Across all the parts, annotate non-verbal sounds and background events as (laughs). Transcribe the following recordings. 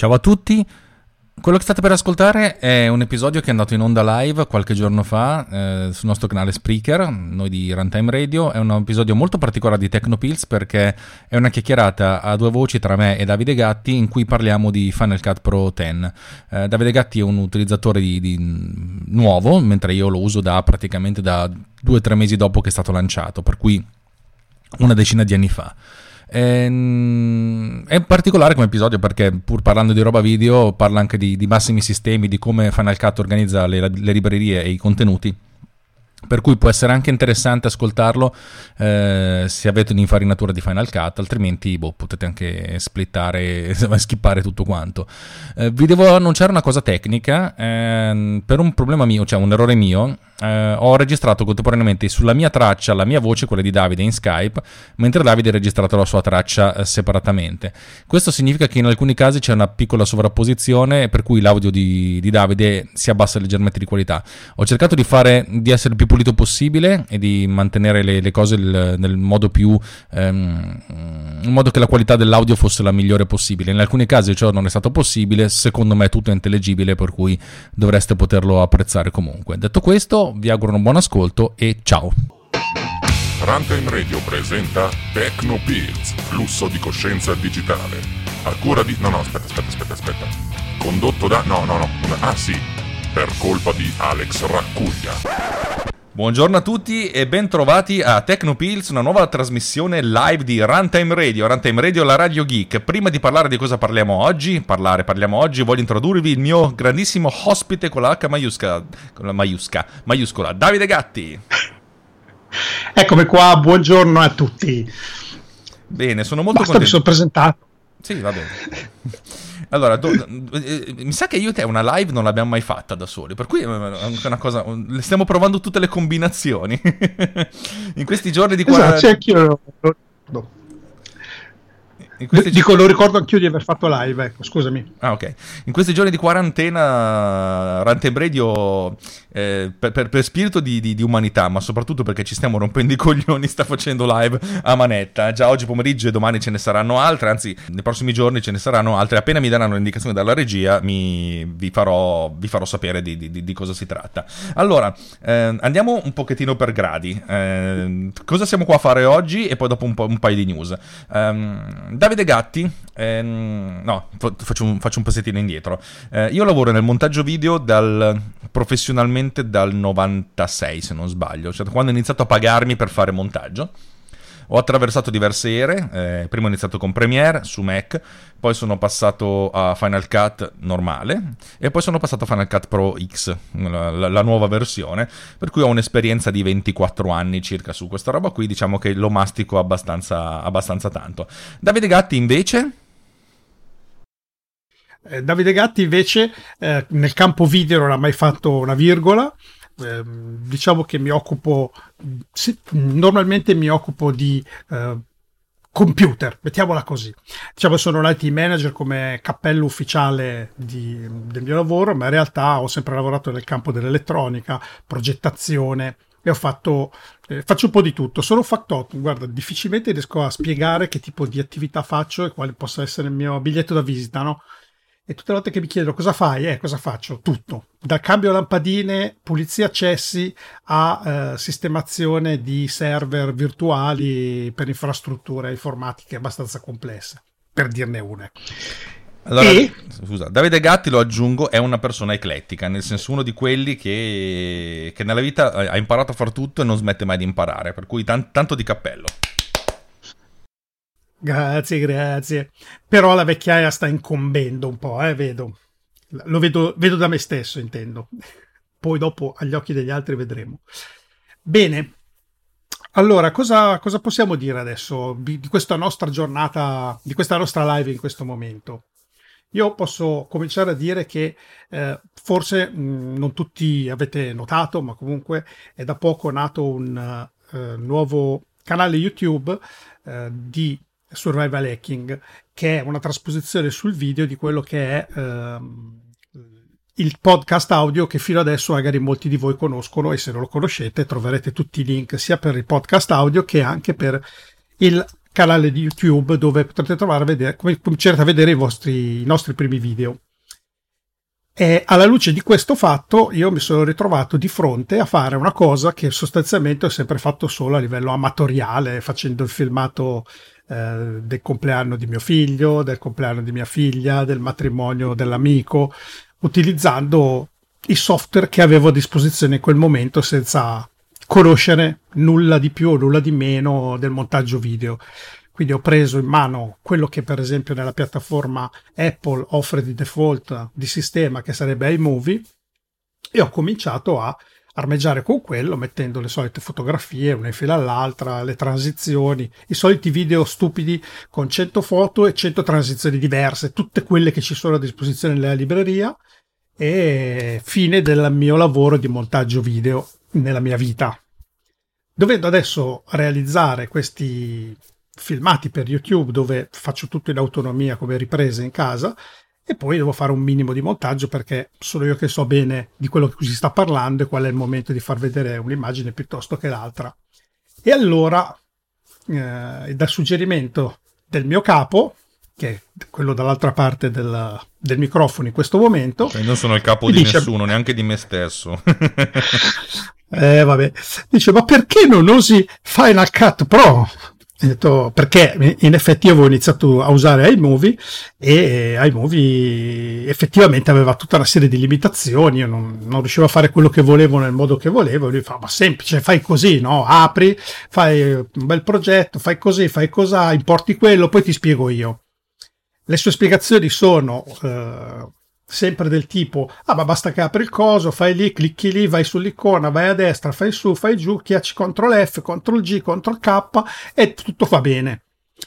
Ciao a tutti. Quello che state per ascoltare è un episodio che è andato in onda live qualche giorno fa eh, sul nostro canale Spreaker, noi di Runtime Radio. È un episodio molto particolare di Tecnopills perché è una chiacchierata a due voci tra me e Davide Gatti in cui parliamo di Final Cut Pro 10. Eh, Davide Gatti è un utilizzatore di, di nuovo, mentre io lo uso da praticamente da due o tre mesi dopo che è stato lanciato, per cui una decina di anni fa. Ehm, è particolare come episodio perché pur parlando di roba video parla anche di, di massimi sistemi, di come Final Cut organizza le, le librerie e i contenuti per cui può essere anche interessante ascoltarlo eh, se avete un'infarinatura di Final Cut, altrimenti boh, potete anche splittare, (laughs) skippare tutto quanto. Eh, vi devo annunciare una cosa tecnica, eh, per un problema mio, cioè un errore mio, eh, ho registrato contemporaneamente sulla mia traccia la mia voce, quella di Davide in Skype, mentre Davide ha registrato la sua traccia eh, separatamente. Questo significa che in alcuni casi c'è una piccola sovrapposizione, per cui l'audio di, di Davide si abbassa leggermente di qualità. Ho cercato di, fare, di essere più pulito possibile e di mantenere le, le cose nel, nel, modo più ehm, in modo che la qualità dell'audio fosse la migliore possibile. In alcuni casi ciò non è stato possibile, secondo me tutto è intellegibile, per cui dovreste poterlo apprezzare comunque. Detto questo, vi auguro un buon ascolto e ciao. Runtime Radio presenta Techno Pills, flusso di coscienza digitale. A cura di... No, no, aspetta, aspetta, aspetta, aspetta. Condotto da... No, no, no. Ah, sì. Per colpa di Alex Raccuglia. Buongiorno a tutti e ben trovati a Tecnopills, una nuova trasmissione live di Runtime Radio, Runtime Radio la Radio Geek. Prima di parlare di cosa parliamo oggi, parlare parliamo oggi, voglio introdurvi il mio grandissimo ospite con la H maiuscola, con la maiusca, maiuscola, Davide Gatti. (laughs) Eccomi qua, buongiorno a tutti. Bene, sono molto Basta, contento. mi sono presentato. Sì, va bene. (laughs) Allora, do, eh, mi sa che io e te una live non l'abbiamo mai fatta da soli, per cui è una cosa, stiamo provando tutte le combinazioni. (laughs) In questi giorni di esatto, sì, anch'io no. Dico, lo ricordo anch'io di aver fatto live, ecco, scusami. Ah, ok. In questi giorni di quarantena, Rante Radio, eh, per, per, per, spirito di, di, di, umanità, ma soprattutto perché ci stiamo rompendo i coglioni, sta facendo live a manetta. Già oggi pomeriggio e domani ce ne saranno altre, anzi, nei prossimi giorni ce ne saranno altre. Appena mi daranno l'indicazione dalla regia, mi, vi, farò, vi farò sapere di, di, cosa si tratta. Allora, eh, andiamo un pochettino per gradi. Eh, cosa siamo qua a fare oggi? E poi dopo un, po', un paio di news. Um, Davide Gatti, ehm, no, faccio un, faccio un, passettino indietro. Eh, io lavoro nel montaggio video dal, professionalmente dal 96, se non sbaglio, cioè quando ho iniziato a pagarmi per fare montaggio. Ho attraversato diverse ere, eh, prima ho iniziato con Premiere su Mac, poi sono passato a Final Cut normale e poi sono passato a Final Cut Pro X, la, la, la, nuova versione, per cui ho un'esperienza di 24 anni circa su questa roba qui, diciamo che lo mastico abbastanza, abbastanza tanto. Davide Gatti invece... Eh, Davide Gatti invece eh, nel campo video non ha mai fatto una virgola, eh, diciamo che mi occupo, normalmente mi occupo di eh, computer, mettiamola così. Diciamo sono un IT manager come cappello ufficiale di, del mio lavoro, ma in realtà ho sempre lavorato nel campo dell'elettronica, progettazione e ho fatto, eh, faccio un po' di tutto. Sono factotum, guarda, difficilmente riesco a spiegare che tipo di attività faccio e quale possa essere il mio biglietto da visita, no? E tutte le volte che mi chiedono cosa fai, eh, cosa faccio? Tutto. Dal cambio lampadine, pulizia accessi a eh, sistemazione di server virtuali per infrastrutture informatiche abbastanza complesse, per dirne una. Allora, e... scusa, Davide Gatti, lo aggiungo, è una persona eclettica, nel senso uno di quelli che, che nella vita ha imparato a fare tutto e non smette mai di imparare, per cui tan- tanto di cappello. Grazie, grazie. Però la vecchiaia sta incombendo un po', eh, vedo. Lo vedo, vedo da me stesso, intendo. Poi dopo agli occhi degli altri vedremo. Bene. Allora, cosa, cosa possiamo dire adesso di, questa nostra giornata, di questa nostra live in questo momento? Io posso cominciare a dire che eh, forse mh, non tutti avete notato, ma comunque è da poco nato un uh, nuovo canale YouTube uh, di Survival Hacking, che è una trasposizione sul video di quello che è ehm, il podcast audio che fino adesso magari molti di voi conoscono e se non lo conoscete troverete tutti i link sia per il podcast audio che anche per il canale di YouTube dove potrete trovare a vedere, comincerete a vedere i, vostri, i nostri primi video. E alla luce di questo fatto io mi sono ritrovato di fronte a fare una cosa che sostanzialmente ho sempre fatto solo a livello amatoriale, facendo il filmato eh, del compleanno di mio figlio, del compleanno di mia figlia, del matrimonio dell'amico, utilizzando i software che avevo a disposizione in quel momento senza conoscere nulla di più o nulla di meno del montaggio video. Quindi ho preso in mano quello che per esempio nella piattaforma Apple offre di default di sistema che sarebbe iMovie e ho cominciato a armeggiare con quello mettendo le solite fotografie una in fila all'altra, le transizioni, i soliti video stupidi con 100 foto e 100 transizioni diverse, tutte quelle che ci sono a disposizione nella libreria e fine del mio lavoro di montaggio video nella mia vita. Dovendo adesso realizzare questi filmati per YouTube dove faccio tutto in autonomia come riprese in casa e poi devo fare un minimo di montaggio perché sono io che so bene di quello che si sta parlando e qual è il momento di far vedere un'immagine piuttosto che l'altra. E allora, eh, dal suggerimento del mio capo, che è quello dall'altra parte del, del microfono in questo momto. Cioè, non sono il capo di (laughs) dice, nessuno, neanche di me stesso. (laughs) eh, vabbè. Dice, ma perché non usi Final Cut Pro? Detto, perché in effetti avevo iniziato a usare iMovie e iMovie effettivamente aveva tutta una serie di limitazioni, io non, non riuscivo a fare quello che volevo nel modo che volevo, lui fa, ma semplice, fai così, no? Apri, fai un bel progetto, fai così, fai cos'ha, importi quello, poi ti spiego io. Le sue spiegazioni sono eh, sempre del tipo, ah ma basta che apri il coso, fai lì, clicchi lì, vai sull'icona, vai a destra, fai su, fai giù, schiacci CTRL F, CTRL G, CTRL K e tutto va bene.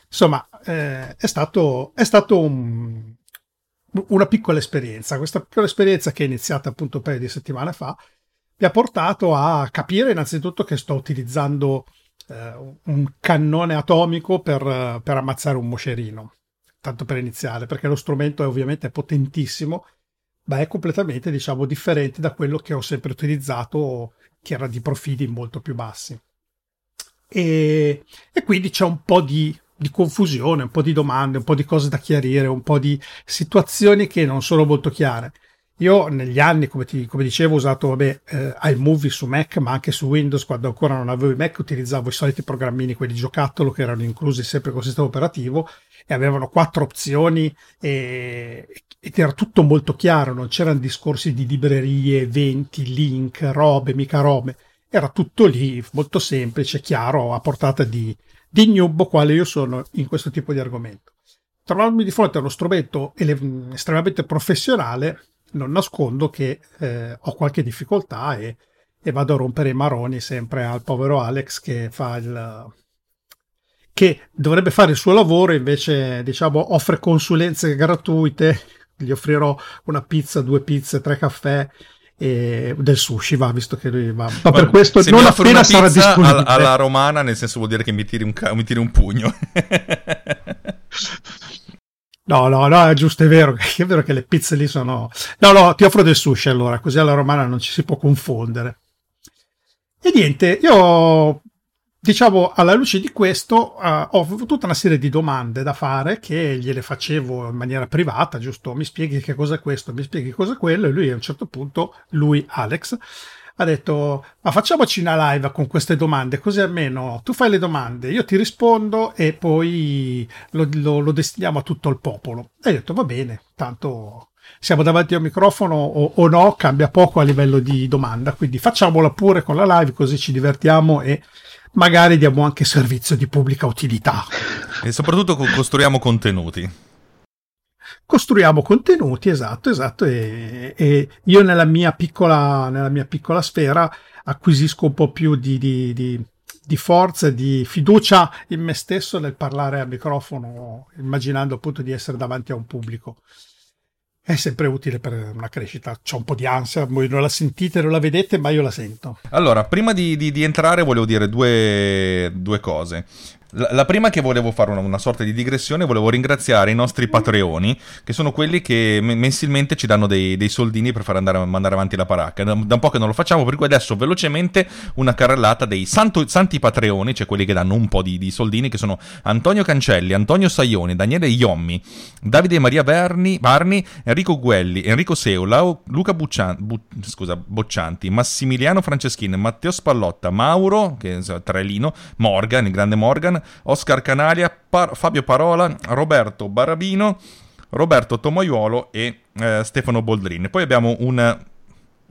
Insomma, eh, è stato, è stato un, una piccola esperienza. Questa piccola esperienza che è iniziata appunto un paio di settimane fa mi ha portato a capire innanzitutto che sto utilizzando eh, un cannone atomico per, per ammazzare un moscerino tanto per iniziare, perché lo strumento è ovviamente potentissimo, ma è completamente, diciamo, differente da quello che ho sempre utilizzato, che era di profili molto più bassi. E, e quindi c'è un po' di, di, confusione, un po' di domande, un po' di cose da chiarire, un po' di situazioni che non sono molto chiare. Io negli anni, come, ti, come dicevo, ho usato vabbè, eh, iMovie su Mac, ma anche su Windows, quando ancora non avevo i Mac, utilizzavo i soliti programmini, quelli giocattolo, che erano inclusi sempre col sistema operativo, e avevano quattro opzioni e, ed era tutto molto chiaro, non c'erano discorsi di librerie, eventi, link, robe, mica robe. Era tutto lì, molto semplice, chiaro, a portata di, di noob, quale io sono in questo tipo di argomento. Trovandomi di fronte a uno strumento estremamente professionale, non nascondo che eh, ho qualche difficoltà e, e, vado a rompere i maroni sempre al povero Alex che fa il che dovrebbe fare il suo lavoro invece diciamo offre consulenze gratuite gli offrirò una pizza due pizze tre caffè e del sushi va visto che lui va. Ma per questo non appena sarà disponibile. alla romana nel senso vuol dire che mi tiri un, mi tiri un pugno (laughs) No, no, no, è giusto, è vero, (laughs) è vero che le pizze lì sono... No, no, ti offro del sushi allora, così alla romana non ci si può confondere. E niente, io diciamo alla luce di questo uh, ho avuto tutta una serie di domande da fare che gliele facevo in maniera privata, giusto? Mi spieghi che cosa è questo, mi spieghi cosa è quello e lui a un certo punto, lui Alex, ha detto ma facciamoci una live con queste domande così almeno tu fai le domande io ti rispondo e poi lo, lo, lo destiniamo a tutto il popolo. E ho detto va bene tanto siamo davanti a un microfono o, o, no cambia poco a livello di domanda quindi facciamola pure con la live così ci divertiamo e magari diamo anche servizio di pubblica utilità. E soprattutto costruiamo contenuti costruiamo contenuti, esatto, esatto, e, e io nella mia, piccola, nella mia piccola sfera acquisisco un po' più di, di, di, di forza di fiducia in me stesso nel parlare al microfono, immaginando appunto di essere davanti a un pubblico. È sempre utile per una crescita. C'ho un po' di ansia, voi non la sentite, non la vedete, ma io la sento. Allora, prima di, di, di entrare volevo dire due, due cose. La, prima che volevo fare una, una, sorta di digressione, volevo ringraziare i nostri patreoni, che sono quelli che mensilmente ci danno dei, dei soldini per far andare, mandare avanti la paracca. Da, da, un po' che non lo facciamo, per cui adesso velocemente una carrellata dei santo, santi patreoni, cioè quelli che danno un po' di, di, soldini, che sono Antonio Cancelli, Antonio Saioni, Daniele Iommi, Davide Maria Berni, Barni, Enrico Guelli, Enrico Seula, Luca Buccian, Bu, scusa, Boccianti, Massimiliano Franceschini, Matteo Spallotta, Mauro, che è Trelino, Morgan, il grande Morgan, Oscar Canalia, Par- Fabio Parola, Roberto Barabino, Roberto Tomoiuolo e eh, Stefano Boldrin. Poi abbiamo un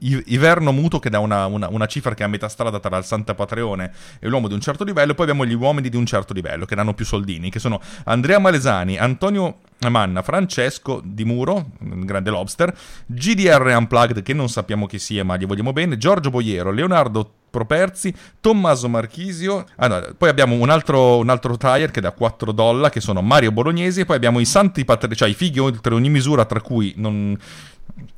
Iverno Muto che dà una, una, una, cifra che è a metà strada tra il Santa Patreone e l'uomo di un certo livello, poi abbiamo gli uomini di un certo livello che danno più soldini, che sono Andrea Malesani, Antonio Manna, Francesco Di Muro, grande lobster, GDR Unplugged che non sappiamo chi sia ma gli vogliamo bene, Giorgio Boiero, Leonardo Properzi, Tommaso Marchisio, ah no, poi abbiamo un altro, un altro tire che da 4 dollari che sono Mario Bolognesi e poi abbiamo i santi patrici, cioè i fighi oltre ogni misura tra cui non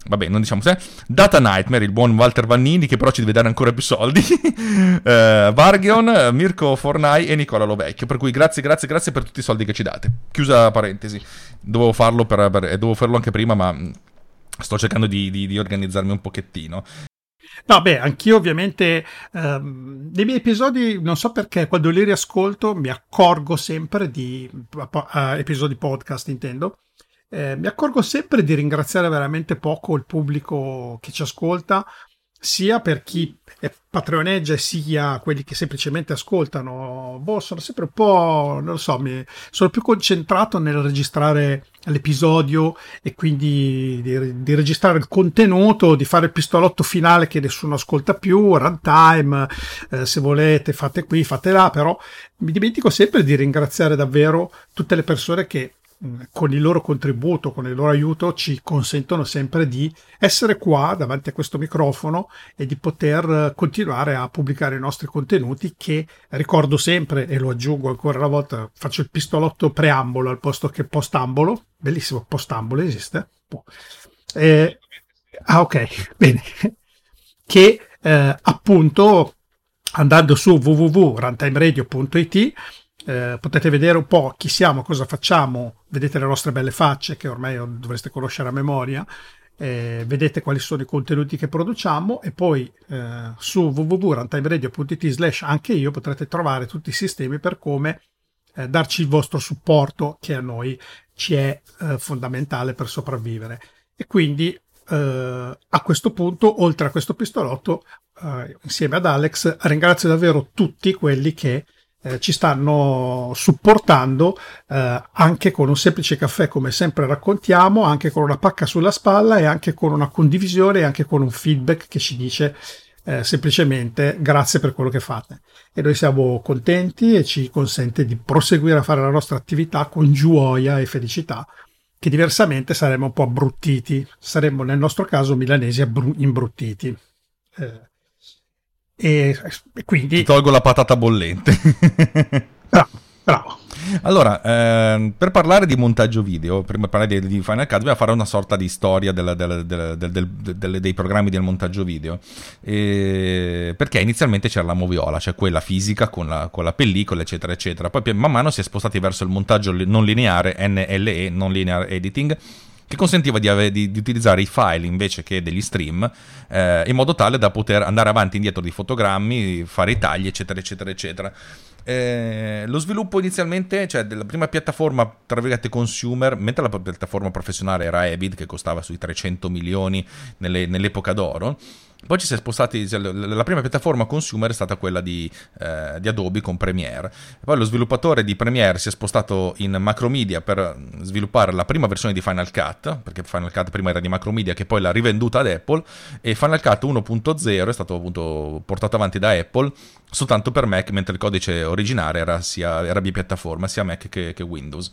vabbè, non diciamo se, Data Nightmare, il buon Walter Vannini, che però ci deve dare ancora più soldi, (laughs) eh, Vargion, Mirko Fornai e Nicola Lovecchio, per cui grazie, grazie, grazie per tutti i soldi che ci date. Chiusa parentesi, dovevo farlo, per, per, dovevo farlo anche prima, ma sto cercando di, di, di organizzarmi un pochettino. No, beh, anch'io ovviamente ehm, nei miei episodi, non so perché, quando li riascolto mi accorgo sempre di uh, episodi podcast, intendo, eh, mi accorgo sempre di ringraziare veramente poco il pubblico che ci ascolta, sia per chi patroneggia sia quelli che semplicemente ascoltano. Boh, sono sempre un po', non lo so, mi, sono più concentrato nel registrare l'episodio e quindi di, di, registrare il contenuto, di fare il pistolotto finale che nessuno ascolta più, runtime, eh, se volete fate qui, fate là, però mi dimentico sempre di ringraziare davvero tutte le persone che con il loro contributo, con il loro aiuto, ci consentono sempre di essere qua davanti a questo microfono e di poter continuare a pubblicare i nostri contenuti che ricordo sempre e lo aggiungo ancora una volta, faccio il pistolotto preambolo al posto che postambolo, bellissimo postambolo esiste. Eh, ah ok, (laughs) bene, che eh, appunto andando su www.runtimeradio.it eh, potete vedere un po' chi siamo, cosa facciamo, vedete le nostre belle facce che ormai dovreste conoscere a memoria, eh, vedete quali sono i contenuti che produciamo e poi eh, su www.runtimeradio.it slash anche io potrete trovare tutti i sistemi per come eh, darci il vostro supporto che a noi ci è eh, fondamentale per sopravvivere. E quindi Uh, a questo punto, oltre a questo pistolotto, uh, insieme ad Alex, ringrazio davvero tutti quelli che eh, ci stanno supportando eh, anche con un semplice caffè come sempre raccontiamo, anche con una pacca sulla spalla e anche con una condivisione e anche con un feedback che ci dice eh, semplicemente grazie per quello che fate. E noi siamo contenti e ci consente di proseguire a fare la nostra attività con gioia e felicità che diversamente saremmo un po' abbruttiti, saremmo nel nostro caso milanesi abbru- imbruttiti. Eh, e, e quindi... Ti tolgo la patata bollente. (laughs) bravo, bravo. Allora, ehm, per parlare di montaggio video, prima di parlare di, di Final Cut, dobbiamo fare una sorta di storia della, della, della, dei programmi del montaggio video. E, perché inizialmente c'era la moviola, cioè quella fisica con la, con la, pellicola, eccetera, eccetera. Poi man mano si è spostati verso il montaggio non lineare, NLE, non linear editing che consentiva di, ave- di, di, utilizzare i file invece che degli stream eh, in modo tale da poter andare avanti e indietro di fotogrammi, fare i tagli, eccetera, eccetera, eccetera. Eh, lo sviluppo inizialmente, cioè della prima piattaforma, tra virgolette, consumer, mentre la piattaforma professionale era Avid, che costava sui 300 milioni nelle, nell'epoca d'oro, poi ci si è spostati, la prima piattaforma consumer è stata quella di, eh, di, Adobe con Premiere. Poi lo sviluppatore di Premiere si è spostato in Macromedia per sviluppare la prima versione di Final Cut, perché Final Cut prima era di Macromedia che poi l'ha rivenduta ad Apple e Final Cut 1.0 è stato appunto portato avanti da Apple soltanto per Mac, mentre il codice originale era, sia, era bipiattaforma, sia Mac che, che Windows.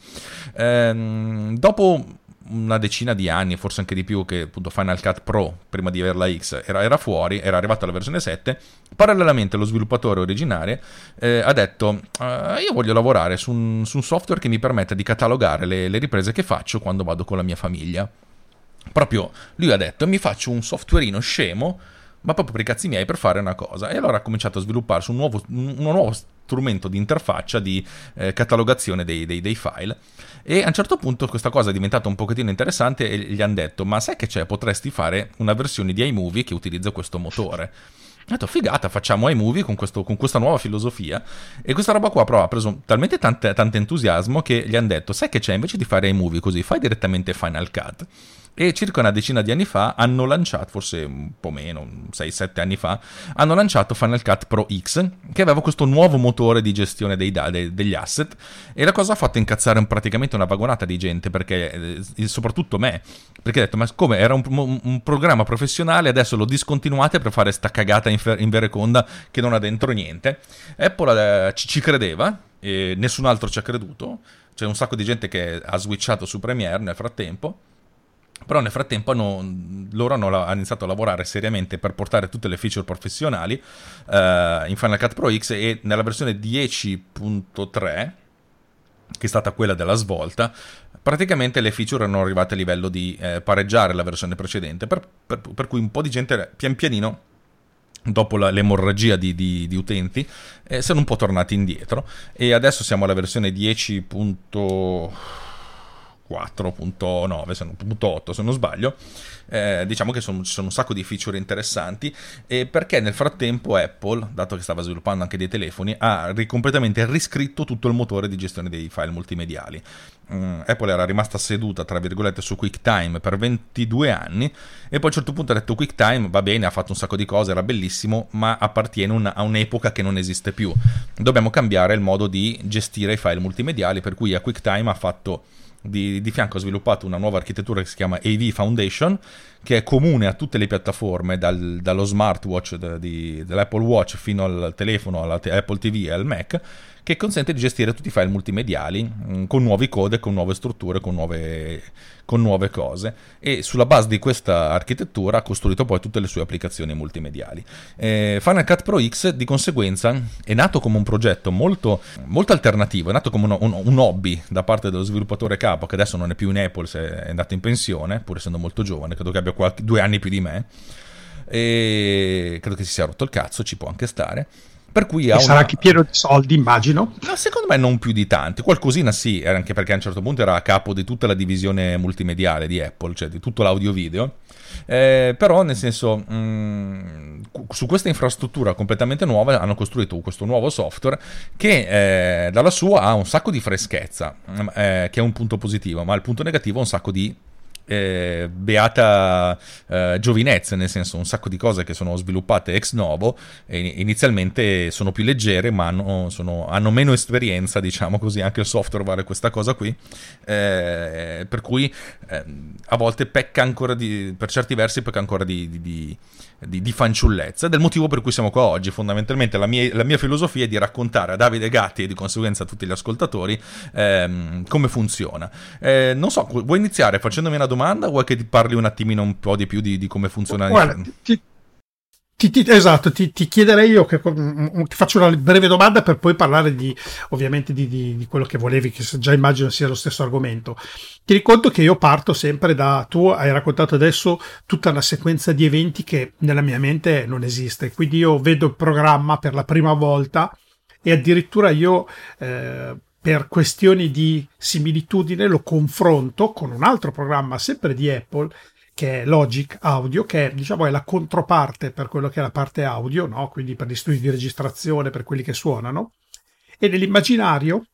Ehm, dopo una decina di anni, forse anche di più, che appunto Final Cut Pro, prima di averla X, era, era fuori, era arrivata la versione 7, parallelamente lo sviluppatore originario eh, ha detto uh, io voglio lavorare su un, su un, software che mi permetta di catalogare le, le riprese che faccio quando vado con la mia famiglia. Proprio lui ha detto mi faccio un softwareino scemo ma proprio per i cazzi miei per fare una cosa. E allora ha cominciato a svilupparsi un nuovo, una nuova strumento di interfaccia di eh, catalogazione dei, dei, dei, file. E a un certo punto questa cosa è diventata un pochettino interessante e gli hanno detto, ma sai che c'è, potresti fare una versione di iMovie che utilizza questo motore. Ho detto, figata, facciamo iMovie con, questo, con questa nuova filosofia. E questa roba qua però ha preso talmente tanto entusiasmo che gli hanno detto, sai che c'è, invece di fare iMovie così, fai direttamente Final Cut e circa una decina di anni fa hanno lanciato, forse un po' meno, 6-7 anni fa, hanno lanciato Final Cut Pro X che aveva questo nuovo motore di gestione dei, de, degli asset. E la cosa ha fatto incazzare praticamente una vagonata di gente perché, eh, soprattutto me, perché ha detto ma come? Era un, un, programma professionale adesso lo discontinuate per fare sta cagata in, in vereconda che non ha dentro niente. Apple eh, ci, ci credeva e nessun altro ci ha creduto, c'è un sacco di gente che ha switchato su Premiere nel frattempo però nel frattempo hanno, loro hanno, hanno, iniziato a lavorare seriamente per portare tutte le feature professionali uh, in Final Cut Pro X e nella versione 10.3 che è stata quella della svolta, praticamente le feature erano arrivate a livello di eh, pareggiare la versione precedente, per, per, per, cui un po' di gente pian pianino, dopo la, l'emorragia di, di, di utenti, eh, sono un po' tornati indietro e adesso siamo alla versione 10. 4.9, se non, 8 se non sbaglio, eh, diciamo che ci sono un sacco di feature interessanti e perché nel frattempo Apple, dato che stava sviluppando anche dei telefoni, ha completamente riscritto tutto il motore di gestione dei file multimediali. Mm, Apple era rimasta seduta, tra virgolette, su QuickTime per 22 anni e poi a un certo punto ha detto QuickTime va bene, ha fatto un sacco di cose, era bellissimo, ma appartiene un, a un'epoca che non esiste più. Dobbiamo cambiare il modo di gestire i file multimediali, per cui a QuickTime ha fatto di, di, fianco ha sviluppato una nuova architettura che si chiama AV Foundation, che è comune a tutte le piattaforme, dal, dallo smartwatch de, di, dell'Apple Watch fino al telefono, all'Apple TV e al Mac, che consente di gestire tutti i file multimediali mh, mm, con nuovi code, con nuove strutture, con nuove, con nuove, cose e sulla base di questa architettura ha costruito poi tutte le sue applicazioni multimediali. Eh, Final Cut Pro X di conseguenza è nato come un progetto molto, molto alternativo, è nato come un, un, un, hobby da parte dello sviluppatore capo che adesso non è più in Apple, è andato in pensione, pur essendo molto giovane, credo che abbia qualche, due anni più di me e credo che si sia rotto il cazzo, ci può anche stare. Per cui ha una... sarà anche pieno di soldi, immagino. No, secondo me non più di tanti. Qualcosina sì, anche perché a un certo punto era a capo di tutta la divisione multimediale di Apple, cioè di tutto l'audio-video. Eh, però, nel senso, mh, mm, su questa infrastruttura completamente nuova hanno costruito questo nuovo software che eh, dalla sua ha un sacco di freschezza, mm, eh, che è un punto positivo, ma il punto negativo è un sacco di eh, beata eh, giovinezza, nel senso un sacco di cose che sono sviluppate ex novo inizialmente sono più leggere ma hanno, sono, hanno meno esperienza, diciamo così, anche il software vale questa cosa qui, eh, per cui ehm, a volte pecca ancora di, per certi versi pecca ancora di, di, di di, di, fanciullezza ed è il motivo per cui siamo qua oggi. Fondamentalmente la mia, la mia, filosofia è di raccontare a Davide Gatti e di conseguenza a tutti gli ascoltatori ehm, come funziona. Eh, non so, vuoi iniziare facendomi una domanda o vuoi che ti parli un attimino un po' di più di, di come funziona? Guarda, ti, ti, ti, esatto, ti, ti, chiederei io che ti faccio una breve domanda per poi parlare di, ovviamente di, di, di, quello che volevi, che già immagino sia lo stesso argomento. Ti ricordo che io parto sempre da, tu hai raccontato adesso tutta una sequenza di eventi che nella mia mente non esiste, quindi io vedo il programma per la prima volta e addirittura io... Eh, per questioni di similitudine lo confronto con un altro programma sempre di Apple che è Logic Audio, che diciamo, è la controparte per quello che è la parte audio, no? quindi per gli studi di registrazione, per quelli che suonano. E nell'immaginario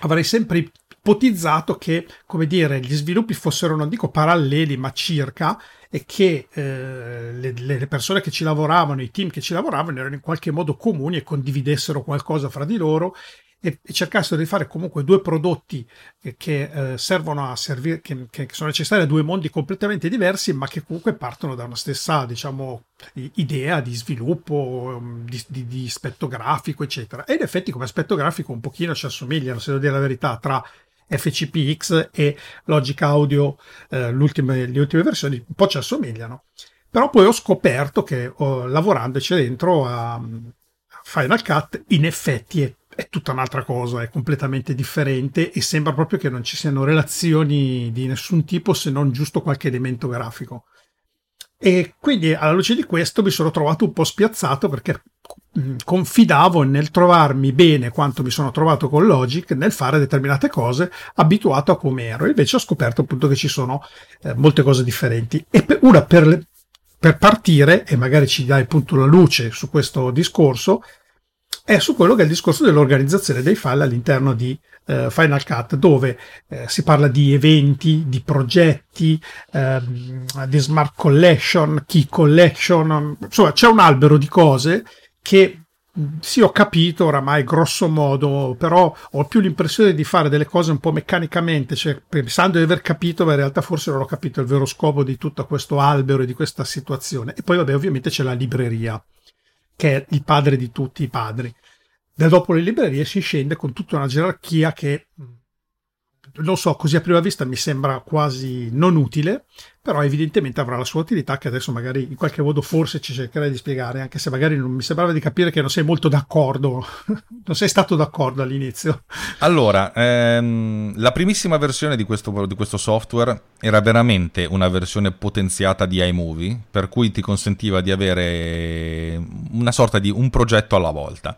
avrei sempre ipotizzato che, come dire, gli sviluppi fossero, non dico paralleli, ma circa, e che eh, le, le, persone che ci lavoravano, i team che ci lavoravano, erano in qualche modo comuni e condividessero qualcosa fra di loro e, e cercassero di fare comunque due prodotti che, che eh, servono a servire, che, che, sono necessari a due mondi completamente diversi, ma che comunque partono da una stessa, diciamo, idea di sviluppo, um, di, di, di aspetto grafico, eccetera. E in effetti come aspetto grafico un pochino ci assomigliano, se devo dire la verità, tra FCPX e Logic Audio, eh, le ultime versioni, un po' ci assomigliano. Però poi ho scoperto che oh, lavorandoci dentro a Final Cut in effetti è è tutta un'altra cosa, è completamente differente e sembra proprio che non ci siano relazioni di nessun tipo se non giusto qualche elemento grafico. E quindi alla luce di questo mi sono trovato un po' spiazzato perché mm, confidavo nel trovarmi bene quanto mi sono trovato con Logic nel fare determinate cose abituato a come ero invece ho scoperto appunto che ci sono eh, molte cose differenti e per, una per, per partire e magari ci dai appunto la luce su questo discorso è su quello che è il discorso dell'organizzazione dei file all'interno di eh, Final Cut, dove eh, si parla di eventi, di progetti, ehm, di smart collection, key collection, insomma c'è un albero di cose che sì, ho capito oramai grosso modo, però ho più l'impressione di fare delle cose un po' meccanicamente, cioè pensando di aver capito, ma in realtà forse non ho capito il vero scopo di tutto questo albero e di questa situazione. E poi, vabbè, ovviamente c'è la libreria che è il padre di tutti i padri. Da dopo le librerie si scende con tutta una gerarchia che lo so, così a prima vista mi sembra quasi non utile, però evidentemente avrà la sua utilità che adesso magari in qualche modo forse ci cercherai di spiegare, anche se magari non mi sembrava di capire che non sei molto d'accordo, (laughs) non sei stato d'accordo all'inizio. Allora, ehm, la primissima versione di questo, di questo, software era veramente una versione potenziata di iMovie, per cui ti consentiva di avere una sorta di un progetto alla volta.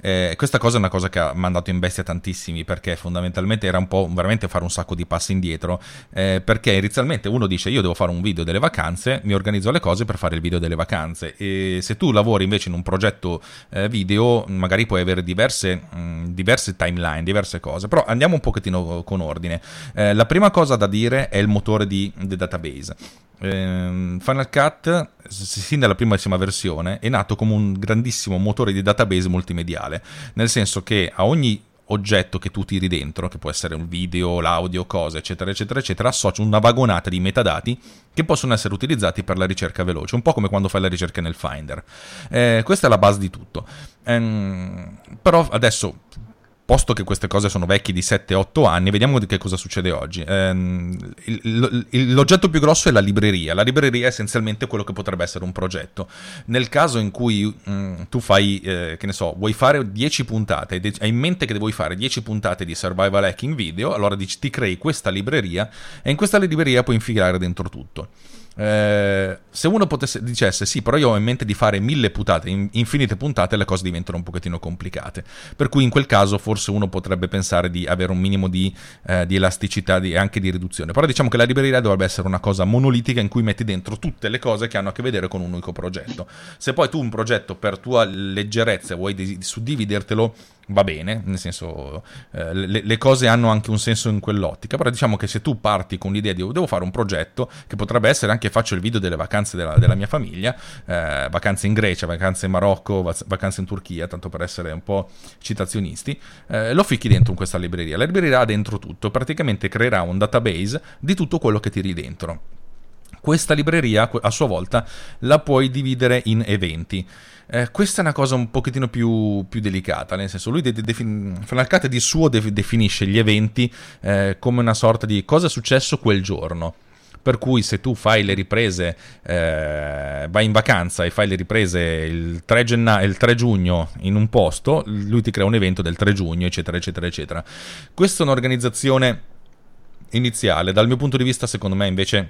Eh, questa cosa è una cosa che ha mandato in bestia tantissimi perché fondamentalmente era un po' veramente fare un sacco di passi indietro eh, perché inizialmente uno dice io io devo fare un video delle vacanze, mi organizzo le cose per fare il video delle vacanze. E se tu lavori invece in un progetto eh, video, magari puoi avere diverse, mh, mm, diverse, timeline, diverse cose. Però andiamo un pochettino con ordine. Eh, la prima cosa da dire è il motore di The Database. Eh, Final Cut, sin dalla primissima versione, è nato come un grandissimo motore di database multimediale, nel senso che a ogni oggetto che tu tiri dentro, che può essere un video, l'audio, cose, eccetera, eccetera, eccetera, associa una vagonata di metadati che possono essere utilizzati per la ricerca veloce, un po' come quando fai la ricerca nel Finder. Eh, questa è la base di tutto. Ehm, però adesso posto che queste cose sono vecchie di 7-8 anni, vediamo di che cosa succede oggi. Ehm, il, il, l'oggetto più grosso è la libreria. La libreria è essenzialmente quello che potrebbe essere un progetto. Nel caso in cui mh, mm, tu fai, eh, che ne so, vuoi fare 10 puntate, hai in mente che vuoi fare 10 puntate di survival hacking video, allora dici, ti crei questa libreria e in questa libreria puoi infilare dentro tutto. Eh, se uno potesse, dicesse sì, però io ho in mente di fare mille puntate, infinite puntate, le cose diventano un pochettino complicate. Per cui in quel caso forse uno potrebbe pensare di avere un minimo di, eh, di elasticità e anche di riduzione. Però diciamo che la libreria dovrebbe essere una cosa monolitica in cui metti dentro tutte le cose che hanno a che vedere con un unico progetto. Se poi tu un progetto per tua leggerezza vuoi suddividertelo va bene, nel senso eh, le, le, cose hanno anche un senso in quell'ottica, però diciamo che se tu parti con l'idea di devo fare un progetto che potrebbe essere anche faccio il video delle vacanze della, della mia famiglia, eh, vacanze in Grecia, vacanze in Marocco, vacanze in Turchia, tanto per essere un po' citazionisti, eh, lo ficchi dentro in questa libreria. La libreria ha dentro tutto, praticamente creerà un database di tutto quello che tiri dentro. Questa libreria a sua volta la puoi dividere in eventi. Eh, questa è una cosa un pochettino più, più delicata, nel senso lui de- de- Final Cut di suo de- definisce gli eventi eh, come una sorta di cosa è successo quel giorno. Per cui se tu fai le riprese, eh, vai in vacanza e fai le riprese il 3, genna- il 3 giugno in un posto, lui ti crea un evento del 3 giugno, eccetera, eccetera, eccetera. Questa è un'organizzazione iniziale, dal mio punto di vista secondo me invece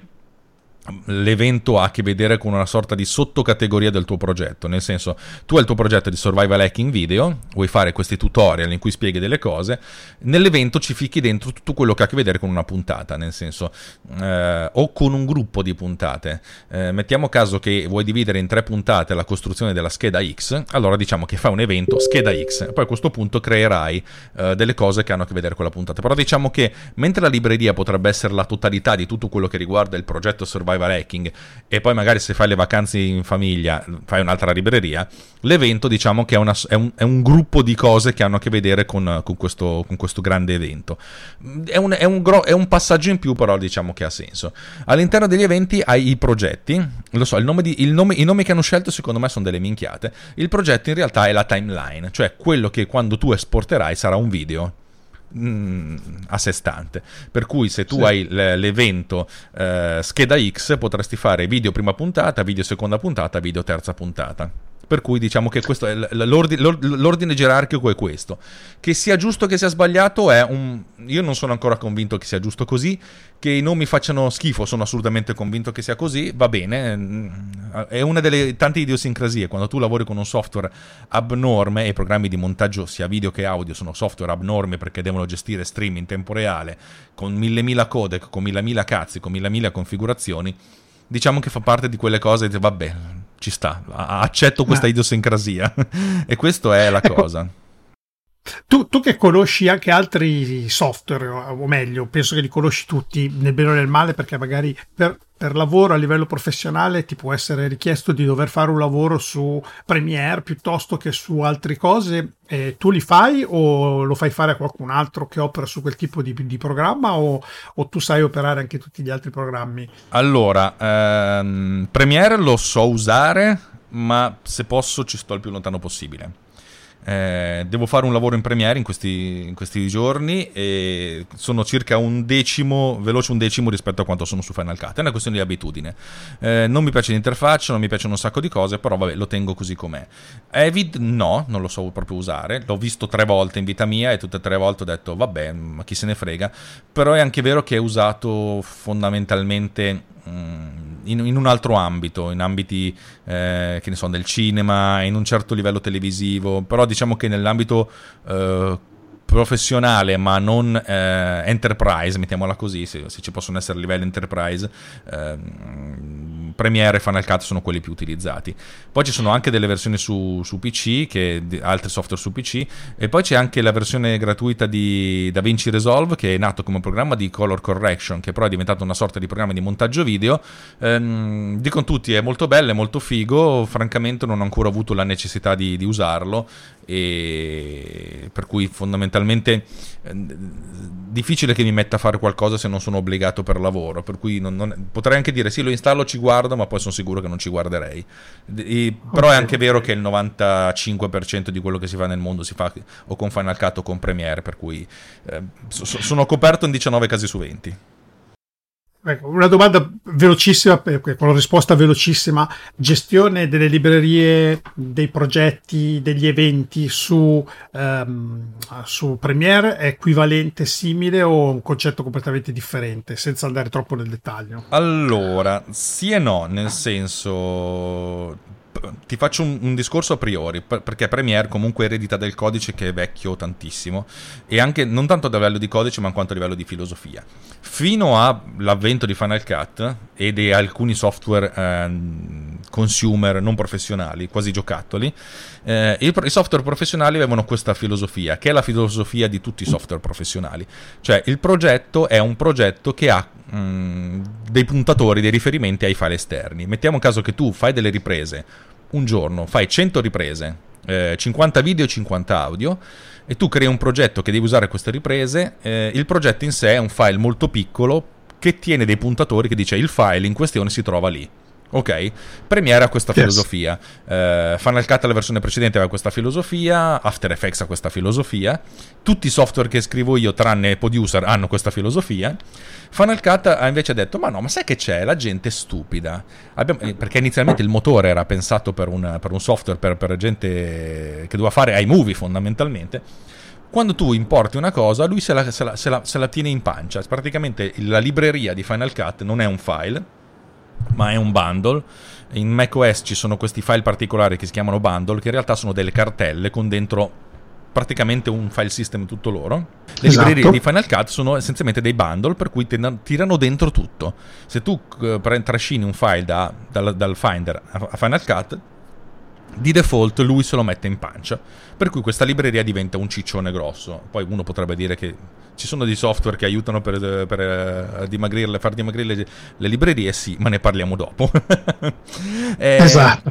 l'evento ha a che vedere con una sorta di sottocategoria del tuo progetto, nel senso tu hai il tuo progetto di survival hacking video, vuoi fare questi tutorial in cui spieghi delle cose, nell'evento ci ficchi dentro tutto quello che ha a che vedere con una puntata, nel senso eh, o con un gruppo di puntate. Eh, mettiamo caso che vuoi dividere in tre puntate la costruzione della scheda X, allora diciamo che fai un evento scheda X, poi a questo punto creerai eh, delle cose che hanno a che vedere con la puntata. Però diciamo che mentre la libreria potrebbe essere la totalità di tutto quello che riguarda il progetto survival survival hacking e poi magari se fai le vacanze in famiglia fai un'altra libreria, l'evento diciamo che è, una, è, un, è un, gruppo di cose che hanno a che vedere con, con, questo, con questo, grande evento. È un, è, gro, è un, passaggio in più però diciamo che ha senso. All'interno degli eventi hai i progetti, lo so, di, nome, i nomi che hanno scelto secondo me sono delle minchiate, il progetto in realtà è la timeline, cioè quello che quando tu esporterai sarà un video Mm, a sé stante. Per cui se tu sì. hai l'evento eh, scheda X potresti fare video prima puntata, video seconda puntata, video terza puntata. Per cui diciamo che questo è l'ordine, l'ordine gerarchico è questo. Che sia giusto che sia sbagliato è un... Io non sono ancora convinto che sia giusto così, che i nomi facciano schifo sono assolutamente convinto che sia così, va bene, è una delle tante idiosincrasie, quando tu lavori con un software abnorme e i programmi di montaggio sia video che audio sono software abnormi perché devono gestire stream in tempo reale, con mille mila codec, con mille mila cazzi, con mille mila configurazioni, diciamo che fa parte di quelle cose, vabbè, ci sta, accetto questa idiosincrasia (laughs) e questa è la (laughs) ecco. cosa. Tu, tu, che conosci anche altri software, o meglio, penso che li conosci tutti nel bene o nel male, perché magari per, per, lavoro a livello professionale ti può essere richiesto di dover fare un lavoro su Premiere piuttosto che su altre cose. Eh, tu li fai o lo fai fare a qualcun altro che opera su quel tipo di, di programma o, o, tu sai operare anche tutti gli altri programmi? Allora, ehm, Premiere lo so usare, ma se posso ci sto il più lontano possibile. Eh, devo fare un lavoro in Premiere in questi, in questi, giorni e sono circa un decimo, veloce un decimo rispetto a quanto sono su Final Cut. È una questione di abitudine. Eh, non mi piace l'interfaccia, non mi piacciono un sacco di cose, però vabbè, lo tengo così com'è. Avid no, non lo so proprio usare. L'ho visto tre volte in vita mia e tutte e tre volte ho detto vabbè, ma chi se ne frega. Però è anche vero che è usato fondamentalmente Mm, in, in, un altro ambito, in ambiti eh, che ne so, del cinema, in un certo livello televisivo, però diciamo che nell'ambito eh, professionale ma non eh, enterprise, mettiamola così, se, se, ci possono essere livelli enterprise, eh, Premiere e Final Cut sono quelli più utilizzati. Poi ci sono anche delle versioni su, su PC, che, altri software su PC, e poi c'è anche la versione gratuita di DaVinci Resolve, che è nato come programma di color correction, che però è diventato una sorta di programma di montaggio video. Ehm, dicono tutti, è molto bello, è molto figo, francamente non ho ancora avuto la necessità di, di usarlo, e per cui fondamentalmente eh, difficile che mi metta a fare qualcosa se non sono obbligato per lavoro, per cui non, non, potrei anche dire sì lo installo, ci guardo, ma poi sono sicuro che non ci guarderei. E, però okay. è anche vero che il 95% di quello che si fa nel mondo si fa o con Final Cut o con Premiere, per cui eh, so, sono coperto in 19 casi su 20. Ecco, una domanda velocissima, con la risposta velocissima. Gestione delle librerie, dei progetti, degli eventi su, um, su Premiere è equivalente, simile o un concetto completamente differente, senza andare troppo nel dettaglio? Allora, sì e no, nel senso ti faccio un, un, discorso a priori, perché Premiere comunque eredita del codice che è vecchio tantissimo, e anche non tanto a livello di codice, ma quanto a livello di filosofia. Fino all'avvento di Final Cut e di alcuni software eh, consumer non professionali, quasi giocattoli, eh, i, i, software professionali avevano questa filosofia, che è la filosofia di tutti i software professionali. Cioè, il progetto è un progetto che ha mm, dei puntatori, dei riferimenti ai file esterni. Mettiamo caso che tu fai delle riprese un giorno, fai 100 riprese, eh, 50 video e 50 audio, e tu crei un progetto che devi usare queste riprese, eh, il progetto in sé è un file molto piccolo che tiene dei puntatori che dice il file in questione si trova lì. Ok? Premiere ha questa yes. filosofia. Uh, Final Cut, la versione precedente, aveva questa filosofia. After Effects ha questa filosofia. Tutti i software che scrivo io, tranne Producer, hanno questa filosofia. Final Cut ha invece detto: Ma no, ma sai che c'è? La gente è stupida. Abbiamo, eh, perché inizialmente il motore era pensato per un, per un software per, per gente che doveva fare iMovie fondamentalmente quando tu importi una cosa, lui se la, se, la, se, la, se la, tiene in pancia. Praticamente la libreria di Final Cut non è un file, ma è un bundle. In macOS ci sono questi file particolari che si chiamano bundle, che in realtà sono delle cartelle con dentro praticamente un file system tutto loro. Le esatto. librerie di Final Cut sono essenzialmente dei bundle per cui tirano dentro tutto. Se tu uh, trascini un file da, dal, dal, Finder a Final Cut, di default lui se lo mette in pancia. Per cui questa libreria diventa un ciccione grosso. Poi uno potrebbe dire che ci sono dei software che aiutano per, per uh, dimagrirle, far dimagrire le, le, librerie, sì, ma ne parliamo dopo. (laughs) eh, esatto.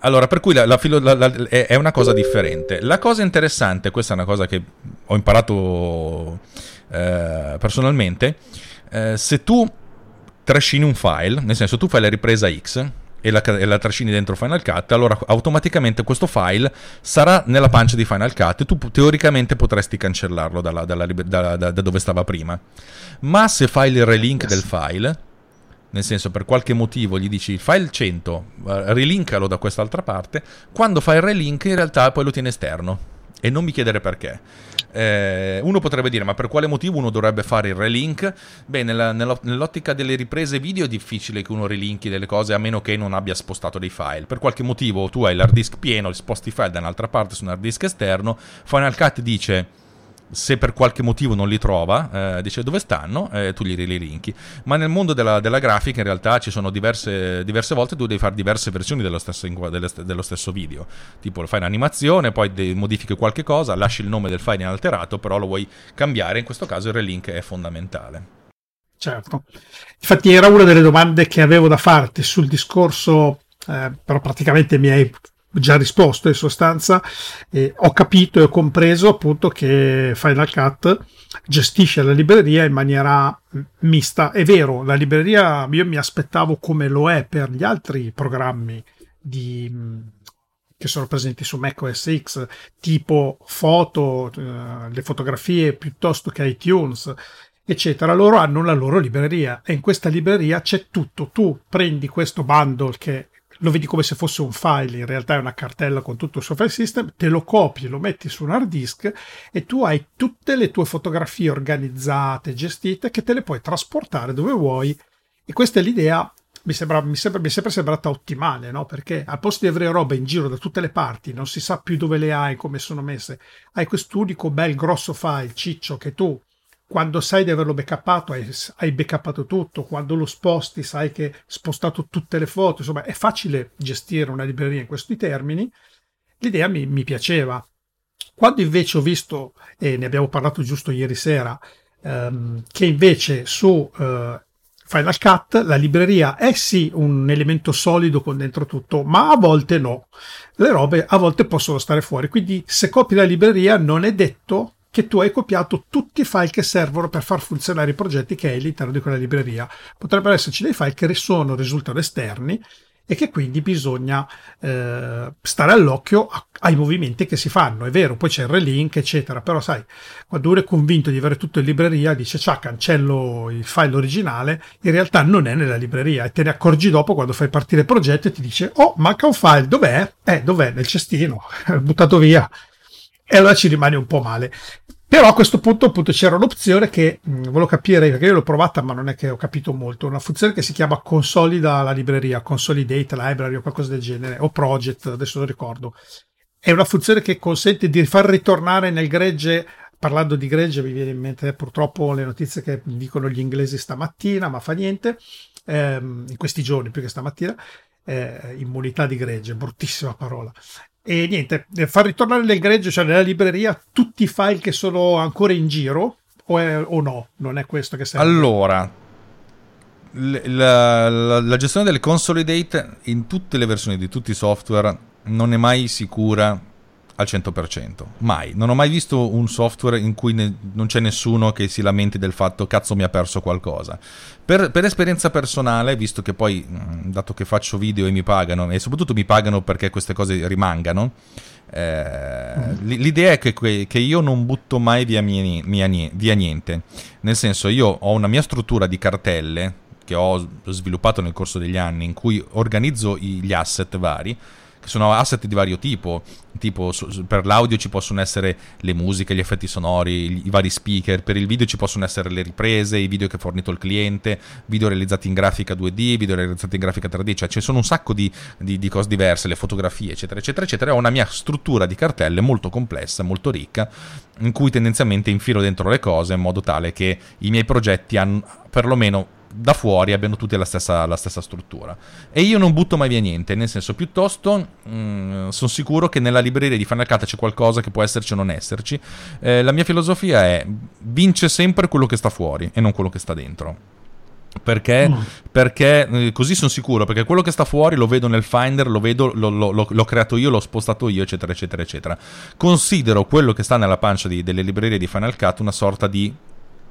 Allora, per cui la, la filo, la, è, è, una cosa differente. La cosa interessante, questa è una cosa che ho imparato eh, personalmente, eh, se tu trascini un file, nel senso tu fai la ripresa X, e la, e la, trascini dentro Final Cut, allora automaticamente questo file sarà nella pancia di Final Cut e tu teoricamente potresti cancellarlo dalla, dalla, da, da, da, dove stava prima. Ma se fai il relink yes. del file, nel senso per qualche motivo gli dici file 100, eh, relinkalo da quest'altra parte, quando fai il relink in realtà poi lo tiene esterno e non mi chiedere perché. Eh, uno potrebbe dire, ma per quale motivo uno dovrebbe fare il relink? Beh, nella, nell'ottica delle riprese video è difficile che uno relinki delle cose a meno che non abbia spostato dei file. Per qualche motivo tu hai l'hard disk pieno, sposti i file da un'altra parte su un hard disk esterno, Final Cut dice se per qualche motivo non li trova, eh, dice dove stanno, eh, tu gli rilinki. Ma nel mondo della, della, grafica in realtà ci sono diverse, diverse volte tu devi fare diverse versioni dello stesso, dello stesso video. Tipo fai un'animazione, poi modifichi qualche cosa, lasci il nome del file inalterato, però lo vuoi cambiare, in questo caso il relink è fondamentale. Certo, infatti era una delle domande che avevo da farti sul discorso, eh, però praticamente mi hai già risposto in sostanza, eh, ho capito e ho compreso appunto che Final Cut gestisce la libreria in maniera mista. È vero, la libreria io mi aspettavo come lo è per gli altri programmi di, che sono presenti su Mac OS X, tipo foto, eh, le fotografie piuttosto che iTunes, eccetera. Loro hanno la loro libreria e in questa libreria c'è tutto. Tu prendi questo bundle che lo vedi come se fosse un file, in realtà è una cartella con tutto il suo file system, te lo copi, lo metti su un hard disk e tu hai tutte le tue fotografie organizzate, gestite, che te le puoi trasportare dove vuoi. E questa è l'idea, mi, sembra, mi, sembra, mi è sempre sembrata ottimale, no? Perché al posto di avere roba in giro da tutte le parti, non si sa più dove le hai, come sono messe, hai quest'unico bel grosso file ciccio che tu quando sai di averlo backuppato hai, backuppato tutto, quando lo sposti sai che hai spostato tutte le foto, insomma è facile gestire una libreria in questi termini, l'idea mi, mi piaceva. Quando invece ho visto, e ne abbiamo parlato giusto ieri sera, ehm, che invece su eh, Final Cut la libreria è sì un elemento solido con dentro tutto, ma a volte no. Le robe a volte possono stare fuori, quindi se copi la libreria non è detto che tu hai copiato tutti i file che servono per far funzionare i progetti che hai all'interno di quella libreria. Potrebbero esserci dei file che sono, risultano esterni e che quindi bisogna eh, stare all'occhio a, ai movimenti che si fanno. È vero, poi c'è il relink, eccetera, però sai, quando uno è convinto di avere tutto in libreria, dice ciao, cancello il file originale, in realtà non è nella libreria e te ne accorgi dopo quando fai partire il progetto e ti dice oh, manca un file, dov'è? Eh, dov'è? Nel cestino, (laughs) buttato via. E allora ci rimane un po' male. Però a questo punto appunto c'era un'opzione che mh, mm, volevo capire, perché io l'ho provata ma non è che ho capito molto, una funzione che si chiama consolida la libreria, consolidate library o qualcosa del genere, o project, adesso non ricordo. È una funzione che consente di far ritornare nel gregge, parlando di gregge mi viene in mente purtroppo le notizie che dicono gli inglesi stamattina, ma fa niente, ehm, in questi giorni più che stamattina, eh, immunità di gregge, bruttissima parola. E niente, far ritornare nel greggio, cioè nella libreria, tutti i file che sono ancora in giro o, è, o no? Non è questo che serve? Allora, la, la, la, gestione delle consolidate in tutte le versioni di tutti i software non è mai sicura al 100%. Mai. Non ho mai visto un software in cui ne, non c'è nessuno che si lamenti del fatto cazzo mi ha perso qualcosa. Per, per, esperienza personale, visto che poi, mm, dato che faccio video e mi pagano, e soprattutto mi pagano perché queste cose rimangano, eh, mm. l'idea è che, che, io non butto mai via, mia, mia, via niente. Nel senso, io ho una mia struttura di cartelle che ho sviluppato nel corso degli anni in cui organizzo gli asset vari sono asset di vario tipo, tipo per l'audio ci possono essere le musiche, gli effetti sonori, i vari speaker, per il video ci possono essere le riprese, i video che ha fornito il cliente, video realizzati in grafica 2D, video realizzati in grafica 3D, cioè ci sono un sacco di, di, di cose diverse, le fotografie, eccetera, eccetera, eccetera. Ho una mia struttura di cartelle molto complessa, molto ricca, in cui tendenzialmente infilo dentro le cose in modo tale che i miei progetti hanno perlomeno da fuori abbiano tutte la stessa, la stessa, struttura. E io non butto mai via niente, nel senso, piuttosto mm, sono sicuro che nella libreria di Final Cut c'è qualcosa che può esserci o non esserci. Eh, la mia filosofia è vince sempre quello che sta fuori e non quello che sta dentro. Perché? Mm. Perché eh, così sono sicuro, perché quello che sta fuori lo vedo nel Finder, lo vedo, lo, lo, lo, l'ho creato io, l'ho spostato io, eccetera, eccetera, eccetera. Considero quello che sta nella pancia di, delle librerie di Final Cut una sorta di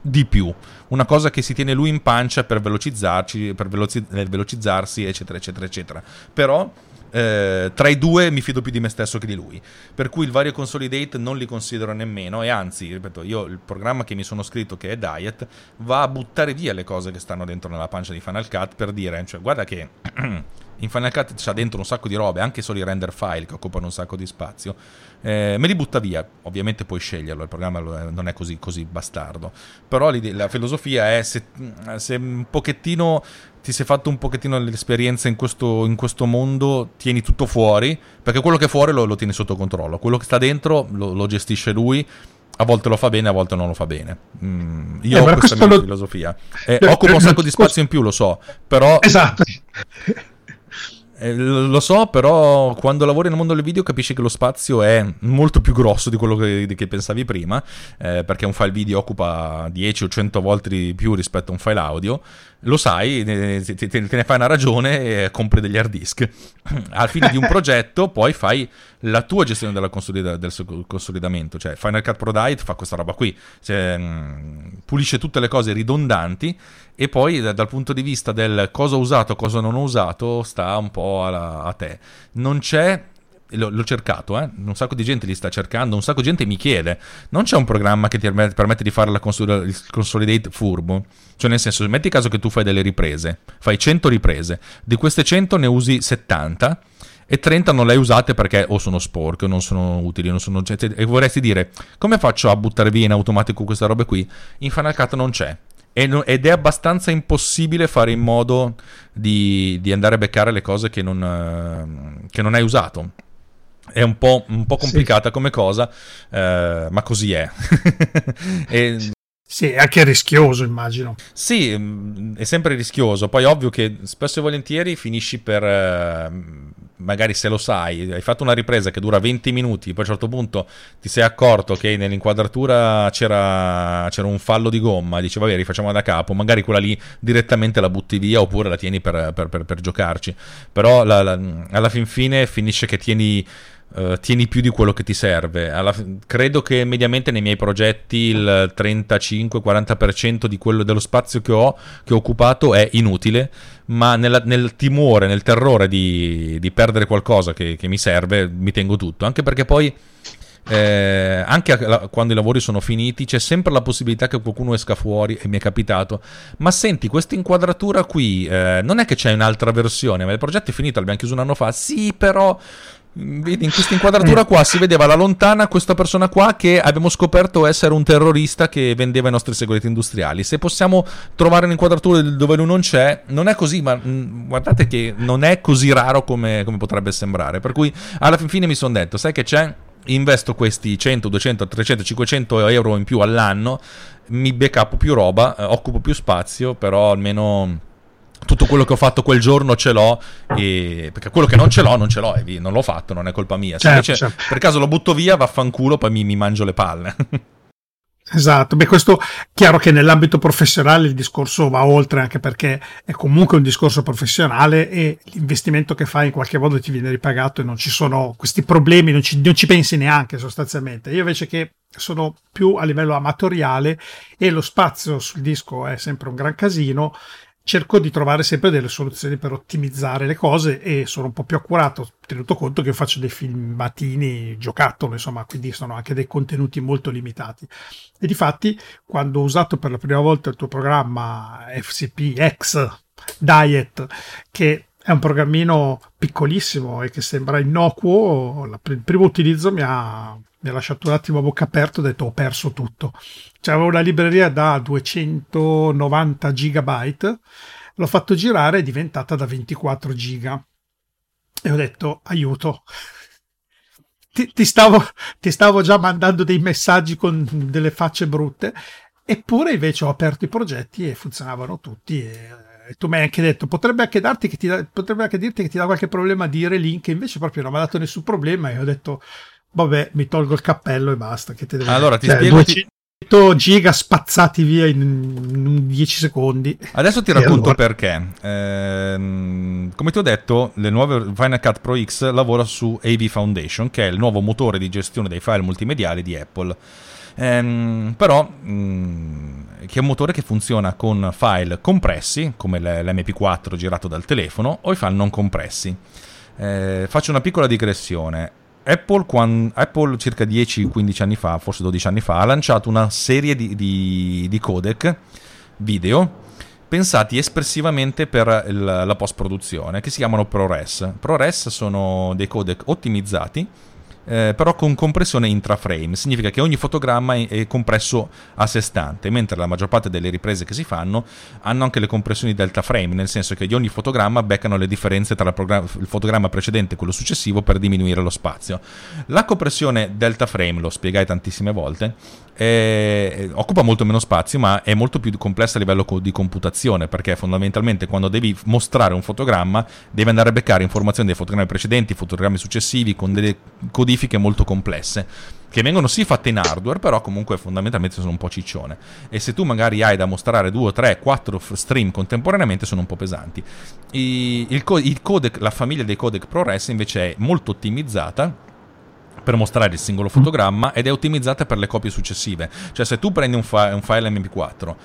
di più, una cosa che si tiene lui in pancia per velocizzarci, per veloci- velocizzarsi, eccetera, eccetera, eccetera. Però eh, tra i due mi fido più di me stesso che di lui. Per cui il vario consolidate non li considero nemmeno e anzi, ripeto, io il programma che mi sono scritto che è Diet va a buttare via le cose che stanno dentro nella pancia di Final Cut per dire, cioè guarda che (clears throat) in Final Cut c'ha dentro un sacco di robe, anche solo i render file che occupano un sacco di spazio. Eh, me li butta via, ovviamente puoi sceglierlo, il programma non è così, così bastardo. Però la filosofia è se, se, un pochettino ti sei fatto un pochettino l'esperienza in questo, in questo mondo, tieni tutto fuori, perché quello che è fuori lo, lo tieni sotto controllo, quello che sta dentro lo, lo, gestisce lui. A volte lo fa bene, a volte non lo fa bene. Mm, io eh, ho questa mia lo... filosofia. Eh, (laughs) occupa un sacco di spazio in più, lo so, però... Esatto. Eh, lo so, però quando lavori nel mondo del video capisci che lo spazio è molto più grosso di quello che, che pensavi prima, eh, perché un file video occupa 10 o 100 volte di più rispetto a un file audio. Lo sai, te, te, te ne fai una ragione e compri degli hard disk. (clears throat) Al fine di un progetto poi fai la tua gestione consolida- del consolidamento, cioè Final Cut Pro Diet fa questa roba qui, cioè, mh, pulisce tutte le cose ridondanti e poi dal punto di vista del cosa ho usato, cosa non ho usato, sta un po' alla, a te. Non c'è L'ho, cercato, eh? un sacco di gente li sta cercando, un sacco di gente mi chiede, non c'è un programma che ti permette di fare consol- il consolidate furbo? Cioè nel senso, metti caso che tu fai delle riprese, fai 100 riprese, di queste 100 ne usi 70 e 30 non le hai usate perché o sono sporche o non sono utili, non sono, cioè, e vorresti dire, come faccio a buttare via in automatico queste robe qui? In Final Cut non c'è ed è abbastanza impossibile fare in modo di, di andare a beccare le cose che non, eh, che non hai usato. È un po', un po complicata sì. come cosa, eh, ma così è. (laughs) e... Sì, è anche rischioso, immagino. Sì, mm, è sempre rischioso. Poi, ovvio che spesso e volentieri finisci per. Eh, magari se lo sai, hai fatto una ripresa che dura 20 minuti, poi a un certo punto ti sei accorto che nell'inquadratura c'era, c'era un fallo di gomma, dici vabbè rifacciamo da capo, magari quella lì direttamente la butti via oppure la tieni per, per, per, per giocarci, però la, la, alla fin fine finisce che tieni Uh, tieni più di quello che ti serve. Alla, credo che mediamente nei miei progetti il 35-40% di quello dello spazio che ho, che ho occupato è inutile, ma nella, nel timore, nel terrore di, di perdere qualcosa che, che, mi serve, mi tengo tutto. Anche perché poi. Eh, anche quando i lavori sono finiti c'è sempre la possibilità che qualcuno esca fuori e mi è capitato ma senti questa inquadratura qui eh, non è che c'è un'altra versione ma il progetto è finito l'abbiamo chiuso un anno fa sì però Vedi, in questa inquadratura qua si vedeva alla lontana questa persona qua che abbiamo scoperto essere un terrorista che vendeva i nostri segreti industriali. Se possiamo trovare un'inquadratura dove lui non c'è, non è così, ma mh, mm, guardate che non è così raro come, come potrebbe sembrare. Per cui alla fin fine mi sono detto, sai che c'è? Investo questi 100, 200, 300, 500 euro in più all'anno, mi backup più roba, eh, occupo più spazio, però almeno tutto quello che ho fatto quel giorno ce l'ho, e... perché quello che non ce l'ho, non ce l'ho, e non l'ho fatto, non è colpa mia. Se certo, invece certo. per caso lo butto via, vaffanculo, poi mi, mi mangio le palle. (laughs) Esatto, beh questo chiaro che nell'ambito professionale il discorso va oltre anche perché è comunque un discorso professionale e l'investimento che fai in qualche modo ti viene ripagato e non ci sono questi problemi, non ci, non ci pensi neanche sostanzialmente. Io invece che sono più a livello amatoriale e lo spazio sul disco è sempre un gran casino cerco di trovare sempre delle soluzioni per ottimizzare le cose e sono un po' più accurato, tenuto conto che faccio dei filmatini giocattolo, insomma, quindi sono anche dei contenuti molto limitati. E difatti, quando ho usato per la prima volta il tuo programma FCPX Diet, che è un programmino piccolissimo e che sembra innocuo, il primo utilizzo mi ha mi ha lasciato un attimo a bocca aperta, ho detto ho perso tutto. C'avevo una libreria da 290 gigabyte, l'ho fatto girare, è diventata da 24 giga. E ho detto aiuto. Ti, ti, stavo, ti stavo già mandando dei messaggi con delle facce brutte, eppure invece ho aperto i progetti e funzionavano tutti. E, e tu mi hai anche detto potrebbe anche, ti potrebbe anche dirti che ti dà qualche problema a dire link invece proprio non mi ha dato nessun problema e ho detto vabbè, mi tolgo il cappello e basta. Che te allora, ti cioè, spiego. 200 giga spazzati via in, in 10 secondi. Adesso ti racconto allora? perché. Ehm, come ti ho detto, le nuove Final Cut Pro X lavora su AV Foundation, che è il nuovo motore di gestione dei file multimediali di Apple. Ehm, però, mh, mm, che è un motore che funziona con file compressi, come l'MP4 girato dal telefono, o i file non compressi. Eh, faccio una piccola digressione. Apple, quando, Apple circa 10-15 anni fa, forse 12 anni fa, ha lanciato una serie di, di, di codec video pensati espressivamente per la post-produzione che si chiamano ProRes. ProRes sono dei codec ottimizzati eh, però con compressione intraframe. Significa che ogni fotogramma è, compresso a sé stante, mentre la maggior parte delle riprese che si fanno hanno anche le compressioni delta frame, nel senso che di ogni fotogramma beccano le differenze tra il, il fotogramma precedente e quello successivo per diminuire lo spazio. La compressione delta frame, lo spiegai tantissime volte, è, occupa molto meno spazio, ma è molto più complessa a livello di computazione, perché fondamentalmente quando devi mostrare un fotogramma devi andare a beccare informazioni dei fotogrammi precedenti, fotogrammi successivi, con delle codifiche molto complesse che vengono sì fatte in hardware, però comunque fondamentalmente sono un po' ciccione. E se tu magari hai da mostrare 2, 3, 4 stream contemporaneamente, sono un po' pesanti. I, il, il codec, la famiglia dei codec ProRes invece è molto ottimizzata per mostrare il singolo fotogramma ed è ottimizzata per le copie successive. Cioè se tu prendi un, fi- un file MP4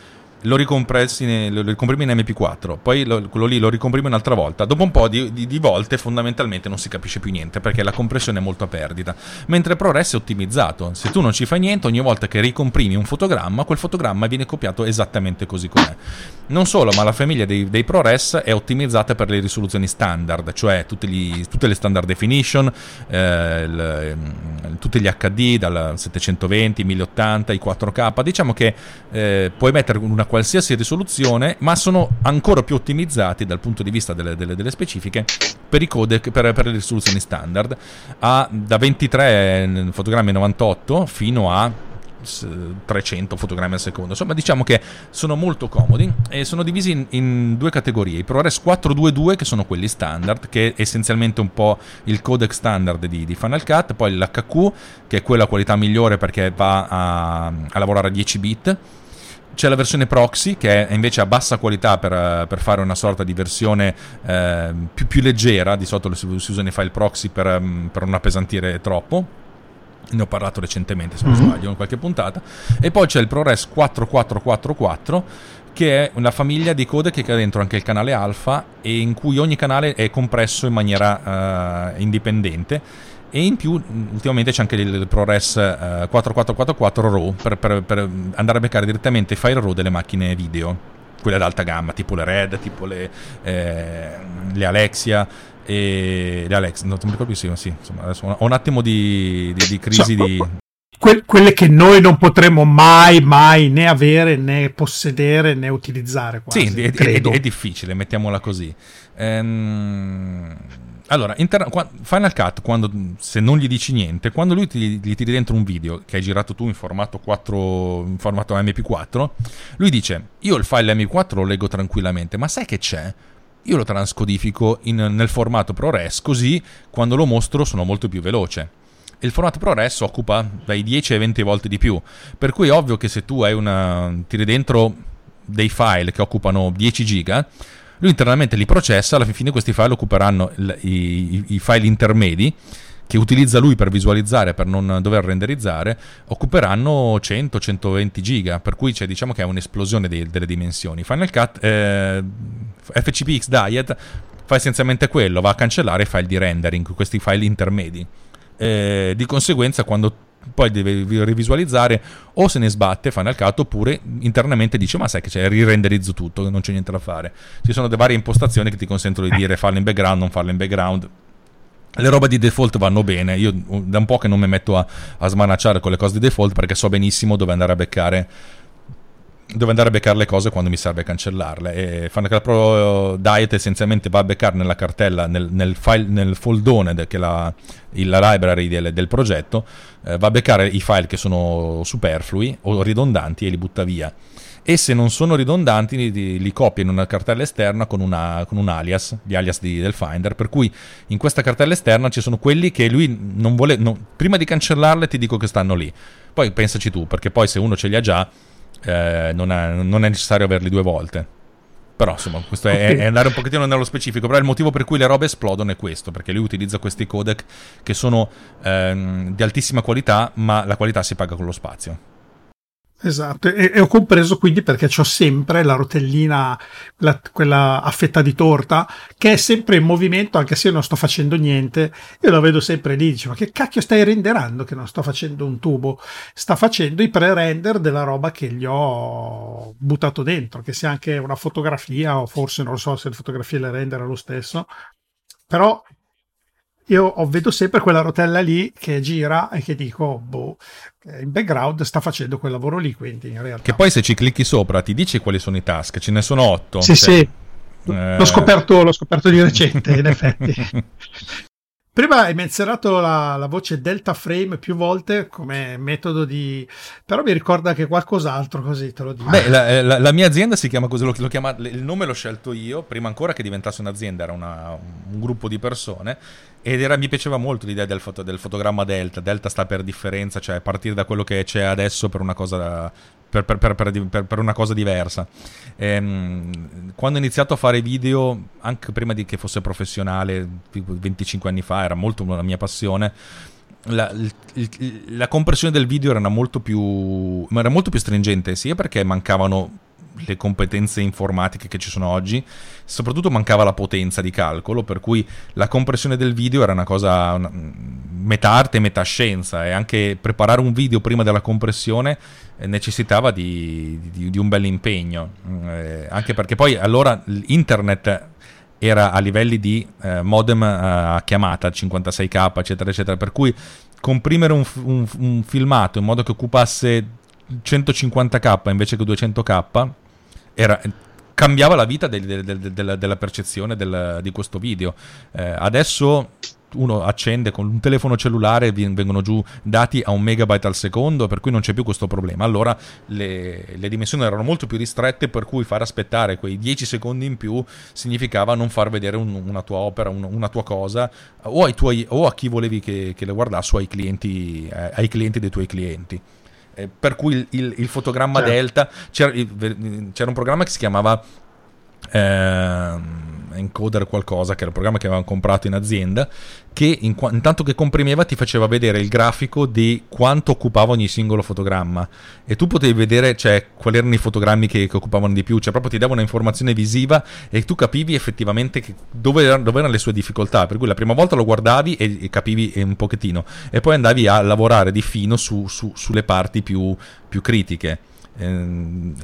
lo, ricompressi, lo ricomprimi in MP4, poi lo, quello lì lo ricomprimi un'altra volta. Dopo un po' di, di, di, volte fondamentalmente non si capisce più niente perché la compressione è molto a perdita. Mentre ProRes è ottimizzato. Se tu non ci fai niente, ogni volta che ricomprimi un fotogramma, quel fotogramma viene copiato esattamente così com'è. Non solo, ma la famiglia dei, dei ProRes è ottimizzata per le risoluzioni standard, cioè gli, tutte le standard definition, eh, il, tutti gli HD dal 720, 1080, i 4K. Diciamo che eh, puoi mettere una qualsiasi risoluzione, ma sono ancora più ottimizzati dal punto di vista delle, delle, delle specifiche per i codec, per, per, le risoluzioni standard, a, da 23 fotogrammi 98 fino a 300 fotogrammi al secondo. Insomma, diciamo che sono molto comodi e sono divisi in, in due categorie: i ProRes 422, che sono quelli standard, che è essenzialmente un po' il codec standard di, di Final Cut, poi l'HQ, che è quella qualità migliore perché va a, a lavorare a 10 bit c'è la versione proxy che è invece a bassa qualità per, per fare una sorta di versione eh, più, più, leggera, di solito si, usano i file proxy per, mm, per non appesantire troppo. Ne ho parlato recentemente, se non mm-hmm. sbaglio, in qualche puntata. E poi c'è il ProRes 4444 che è una famiglia di codec che ha dentro anche il canale alfa e in cui ogni canale è compresso in maniera uh, indipendente e in più ultimamente c'è anche il ProRes uh, 4444 RAW per, per, per, andare a beccare direttamente i file RAW delle macchine video. Quelle ad alta gamma tipo le Red tipo le, eh, le Alexia e le Alex non mi ricordo più sì, sì insomma adesso ho un attimo di, di, di crisi so, di que- quelle che noi non potremo mai mai né avere né possedere né utilizzare quasi, sì è, è, è, difficile mettiamola così. Ehm allora, inter- Final Cut, quando, se non gli dici niente, quando lui ti, gli tiri dentro un video che hai girato tu in formato, 4, in formato MP4, lui dice, io il file MP4 lo leggo tranquillamente, ma sai che c'è? Io lo transcodifico in, nel formato ProRes, così quando lo mostro sono molto più veloce. Il formato ProRes occupa dai 10 ai 20 volte di più, per cui è ovvio che se tu hai una, tiri dentro dei file che occupano 10 giga, lui internamente li processa, alla fine questi file occuperanno il, i, i file intermedi che utilizza lui per visualizzare, per non dover renderizzare, occuperanno 100-120 giga, per cui diciamo che è un'esplosione dei, delle dimensioni. Final Cut, eh, FCPX Diet fa essenzialmente quello, va a cancellare i file di rendering, questi file intermedi. Eh, di conseguenza, quando poi deve rivisualizzare o se ne sbatte Final Cut oppure internamente dice ma sai che c'è rirenderizzo tutto non c'è niente da fare. Ci sono varie impostazioni che ti consentono di dire farlo in background non farlo in background. Le robe di default vanno bene. Io da un po' che non mi metto a, a smanacciare con le cose di default perché so benissimo dove andare a beccare dove andare a beccare le cose quando mi serve cancellarle. E Final Pro Diet essenzialmente va a beccare nella cartella, nel, nel, file, nel foldone de, che la, la library del, del progetto, eh, va a beccare i file che sono superflui o ridondanti e li butta via. E se non sono ridondanti, li, li copia in una cartella esterna con, una, con un alias, gli alias di, del Finder. Per cui in questa cartella esterna ci sono quelli che lui non vuole. No, prima di cancellarle, ti dico che stanno lì. Poi pensaci tu, perché poi se uno ce li ha già eh, non, è, non, è, necessario averli due volte. Però insomma, questo okay. è, è, andare un pochettino nello specifico. Però il motivo per cui le robe esplodono è questo, perché lui utilizza questi codec che sono ehm, di altissima qualità, ma la qualità si paga con lo spazio. Esatto, e, e, ho compreso quindi perché ho sempre la rotellina, la, quella a fetta di torta, che è sempre in movimento anche se io non sto facendo niente. Io la vedo sempre lì, dicevo, ma che cacchio stai renderando che non sto facendo un tubo? Sta facendo i pre-render della roba che gli ho buttato dentro, che sia anche una fotografia o forse non lo so se le fotografie le render lo stesso. Però io vedo sempre quella rotella lì che gira e che dico, boh, in background sta facendo quel lavoro lì, quindi in realtà... Che poi se ci clicchi sopra ti dice quali sono i task, ce ne sono otto. Sì, cioè, sì. Eh... L'ho, scoperto, l'ho scoperto di recente, in effetti. (laughs) Prima hai menzionato la, la, voce delta frame più volte come metodo di... però mi ricorda che qualcos'altro così te lo dico. Beh, la, eh, la, la mia azienda si chiama così, lo, lo chiama, il nome l'ho scelto io, prima ancora che diventasse un'azienda, era una, un gruppo di persone ed era, mi piaceva molto l'idea del, foto, del, fotogramma delta, delta sta per differenza, cioè partire da quello che c'è adesso per una cosa per, per, per, per, una cosa diversa. Ehm, quando ho iniziato a fare video, anche prima di che fosse professionale, 25 anni fa, era molto la mia passione. La, la compressione del video era molto, più, era molto più stringente, sia perché mancavano le competenze informatiche che ci sono oggi, soprattutto mancava la potenza di calcolo, per cui la compressione del video era una cosa una, metà arte e metà scienza e anche preparare un video prima della compressione eh, necessitava di, di, di un bel impegno, eh, anche perché poi allora internet era a livelli di eh, modem a chiamata 56k eccetera eccetera per cui comprimere un, un, un filmato in modo che occupasse 150k invece che 200k era, cambiava la vita del, del, del, della percezione di questo video. Eh, adesso uno accende con un telefono cellulare vengono giù dati a un megabyte al secondo, per cui non c'è più questo problema. Allora le, le, dimensioni erano molto più ristrette, per cui far aspettare quei 10 secondi in più significava non far vedere un, una tua opera, un, una tua cosa, o, tuoi, o, a chi volevi che, che le guardasse, o ai clienti, eh, ai clienti dei tuoi clienti. Eh, per cui il, il, il fotogramma certo. delta c'era, c'era, un programma che si chiamava eh, encoder qualcosa, che era il programma che avevamo comprato in azienda, che in, intanto che comprimeva ti faceva vedere il grafico di quanto occupava ogni singolo fotogramma. E tu potevi vedere cioè, quali erano i fotogrammi che, che, occupavano di più, cioè proprio ti dava un'informazione visiva e tu capivi effettivamente dove, erano, dove, erano le sue difficoltà, per cui la prima volta lo guardavi e, e capivi un pochettino. E poi andavi a lavorare di fino su, su, sulle parti più, più critiche. Ehm,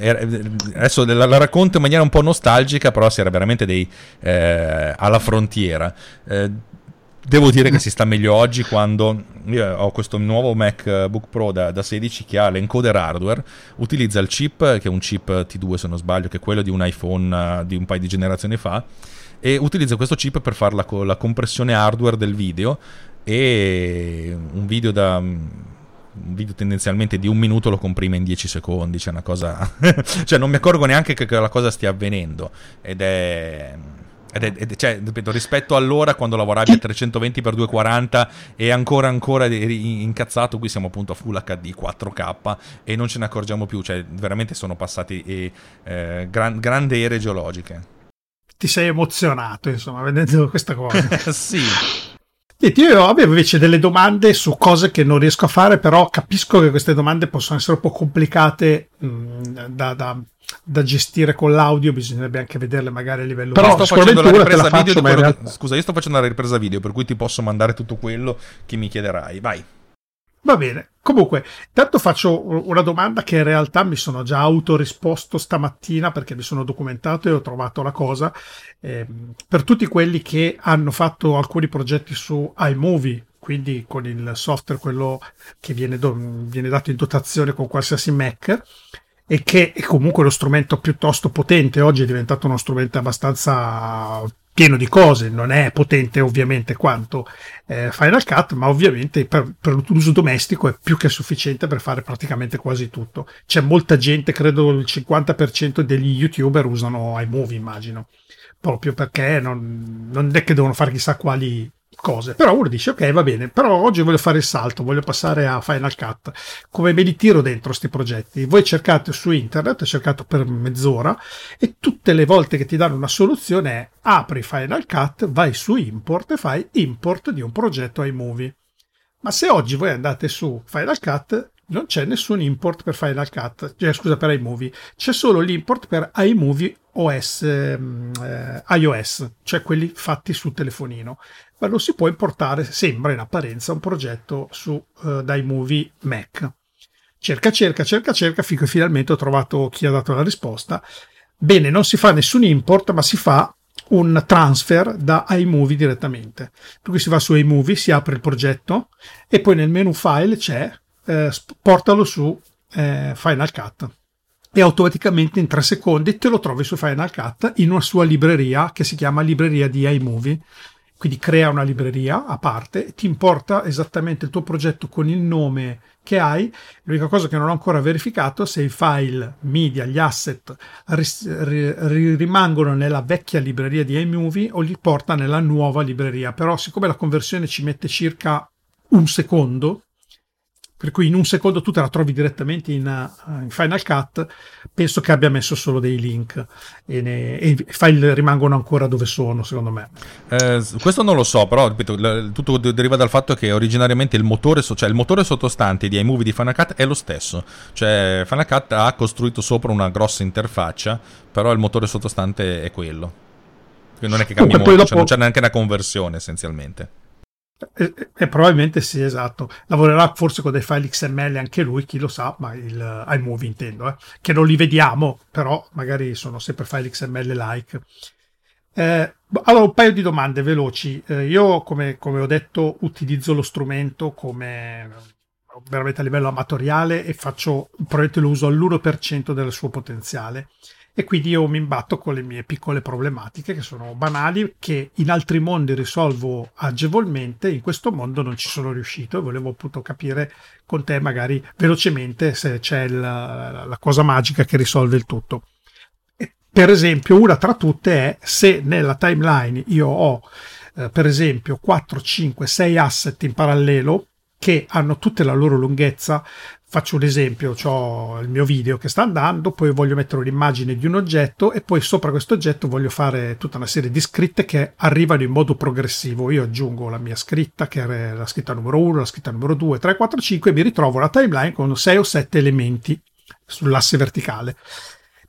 adesso la, la, racconto in maniera un po' nostalgica, però si era veramente dei, eh, alla frontiera. Eh, devo dire che si sta meglio oggi quando io ho questo nuovo MacBook Pro da, da 16 che ha l'encoder hardware, utilizza il chip, che è un chip T2 se non sbaglio, che è quello di un iPhone di un paio di generazioni fa, e utilizza questo chip per fare la, la compressione hardware del video e un video da un video tendenzialmente di un minuto lo comprime in 10 secondi, cioè una cosa... (laughs) cioè non mi accorgo neanche che, la cosa stia avvenendo ed è... Ed è, ed è cioè, ripeto, rispetto all'ora quando lavoravi a 320x240 e ancora ancora incazzato, qui siamo appunto a Full HD 4K e non ce ne accorgiamo più, cioè veramente sono passati eh, eh, gran, grandi ere geologiche. Ti sei emozionato, insomma, vedendo questa cosa. (laughs) sì. Senti, io avevo invece delle domande su cose che non riesco a fare, però capisco che queste domande possono essere un po' complicate mh, mm, da, da, da, gestire con l'audio, bisognerebbe anche vederle magari a livello Però sto facendo la ripresa video quello... realtà... Scusa, io sto facendo la ripresa video, per cui ti posso mandare tutto quello che mi chiederai. Vai. Va bene. Comunque, intanto faccio una domanda che in realtà mi sono già autorisposto stamattina perché mi sono documentato e ho trovato la cosa. Eh, per tutti quelli che hanno fatto alcuni progetti su iMovie, quindi con il software quello che viene, do- viene dato in dotazione con qualsiasi Mac, e che è comunque lo strumento piuttosto potente, oggi è diventato uno strumento abbastanza pieno di cose, non è potente ovviamente quanto eh, Final Cut, ma ovviamente per, per l'uso domestico è più che sufficiente per fare praticamente quasi tutto. C'è molta gente, credo il 50% degli youtuber usano iMovie, immagino, proprio perché non, non è che devono fare chissà quali cose. Però uno dice, ok, va bene, però oggi voglio fare il salto, voglio passare a Final Cut. Come me li tiro dentro questi progetti? Voi cercate su internet, cercate per mezz'ora e tutte le volte che ti danno una soluzione è apri Final Cut, vai su import e fai import di un progetto iMovie. Ma se oggi voi andate su Final Cut, non c'è nessun import per Final Cut, cioè, scusa per iMovie, c'è solo l'import per iMovie OS, ehm, eh, iOS, cioè quelli fatti sul telefonino, ma non si può importare, sembra in apparenza, un progetto su eh, da iMovie Mac. Cerca, cerca, cerca, cerca, finché finalmente ho trovato chi ha dato la risposta. Bene, non si fa nessun import, ma si fa un transfer da iMovie direttamente. Cui si va su iMovie, si apre il progetto e poi nel menu file c'è eh, portalo su eh, Final Cut e automaticamente in tre secondi te lo trovi su Final Cut in una sua libreria che si chiama libreria di iMovie quindi crea una libreria a parte, ti importa esattamente il tuo progetto con il nome che hai. L'unica cosa che non ho ancora verificato è se i file media, gli asset ris- ri- rimangono nella vecchia libreria di iMovie o li porta nella nuova libreria. Però siccome la conversione ci mette circa un secondo, per cui in un secondo tu te la trovi direttamente in, uh, in Final Cut, penso che abbia messo solo dei link e, ne, e, i file rimangono ancora dove sono, secondo me. Eh, questo non lo so, però ripeto, tutto deriva dal fatto che originariamente il motore, cioè il motore sottostante di iMovie di Final Cut è lo stesso, cioè Final Cut ha costruito sopra una grossa interfaccia, però il motore sottostante è quello. Quindi non è che cambia molto, dopo... cioè non c'è neanche una conversione essenzialmente. E, e, probabilmente sì, esatto. Lavorerà forse con dei file XML anche lui, chi lo sa, ma il iMovie intendo, eh, che non li vediamo, però magari sono sempre file XML like. Eh, allora, un paio di domande veloci. Eh, io, come, come, ho detto, utilizzo lo strumento come veramente a livello amatoriale e faccio, probabilmente lo uso all'1% del suo potenziale e quindi io mi imbatto con le mie piccole problematiche che sono banali, che in altri mondi risolvo agevolmente, in questo mondo non ci sono riuscito e volevo appunto capire con te magari velocemente se c'è la, la cosa magica che risolve il tutto. Per esempio, una tra tutte è se nella timeline io ho eh, per esempio 4, 5, 6 asset in parallelo che hanno tutte la loro lunghezza faccio un esempio, ho il mio video che sta andando, poi voglio mettere un'immagine di un oggetto e poi sopra questo oggetto voglio fare tutta una serie di scritte che arrivano in modo progressivo. Io aggiungo la mia scritta, che è la scritta numero 1, la scritta numero 2, 3, 4, 5 e mi ritrovo la timeline con 6 o 7 elementi sull'asse verticale.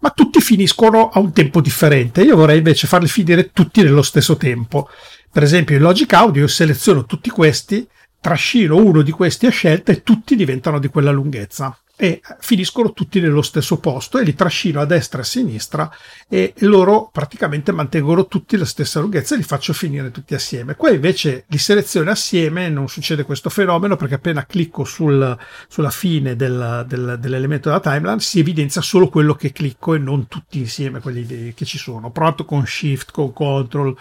Ma tutti finiscono a un tempo differente. Io vorrei invece farli finire tutti nello stesso tempo. Per esempio in Logic Audio io seleziono tutti questi trascino uno di questi a scelta e tutti diventano di quella lunghezza e finiscono tutti nello stesso posto e li trascino a destra e a sinistra e loro praticamente mantengono tutti la stessa lunghezza e li faccio finire tutti assieme. Qua invece li seleziono assieme non succede questo fenomeno perché appena clicco sul, sulla fine del, del, dell'elemento della timeline si evidenzia solo quello che clicco e non tutti insieme quelli che ci sono. Ho provato con Shift, con Control,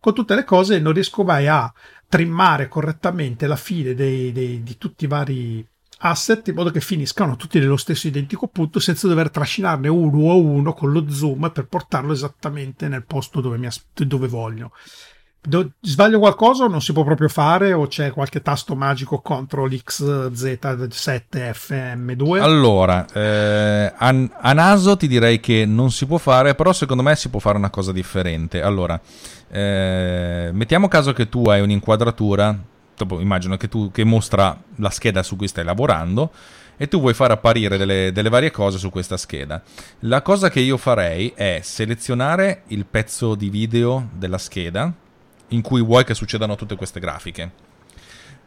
con tutte le cose e non riesco mai a trimmare correttamente la fine dei, dei, di tutti i vari asset in modo che finiscano tutti nello stesso identico punto senza dover trascinarne uno a uno con lo zoom per portarlo esattamente nel posto dove, mi, dove voglio. Do, sbaglio qualcosa o non si può proprio fare o c'è qualche tasto magico CTRL X Z7 FM2? Allora, eh, a, a, naso ti direi che non si può fare, però secondo me si può fare una cosa differente. Allora, eh, mettiamo caso che tu hai un'inquadratura, dopo immagino che, tu, che mostra la scheda su cui stai lavorando e tu vuoi far apparire delle, delle, varie cose su questa scheda. La cosa che io farei è selezionare il pezzo di video della scheda in cui vuoi che succedano tutte queste grafiche.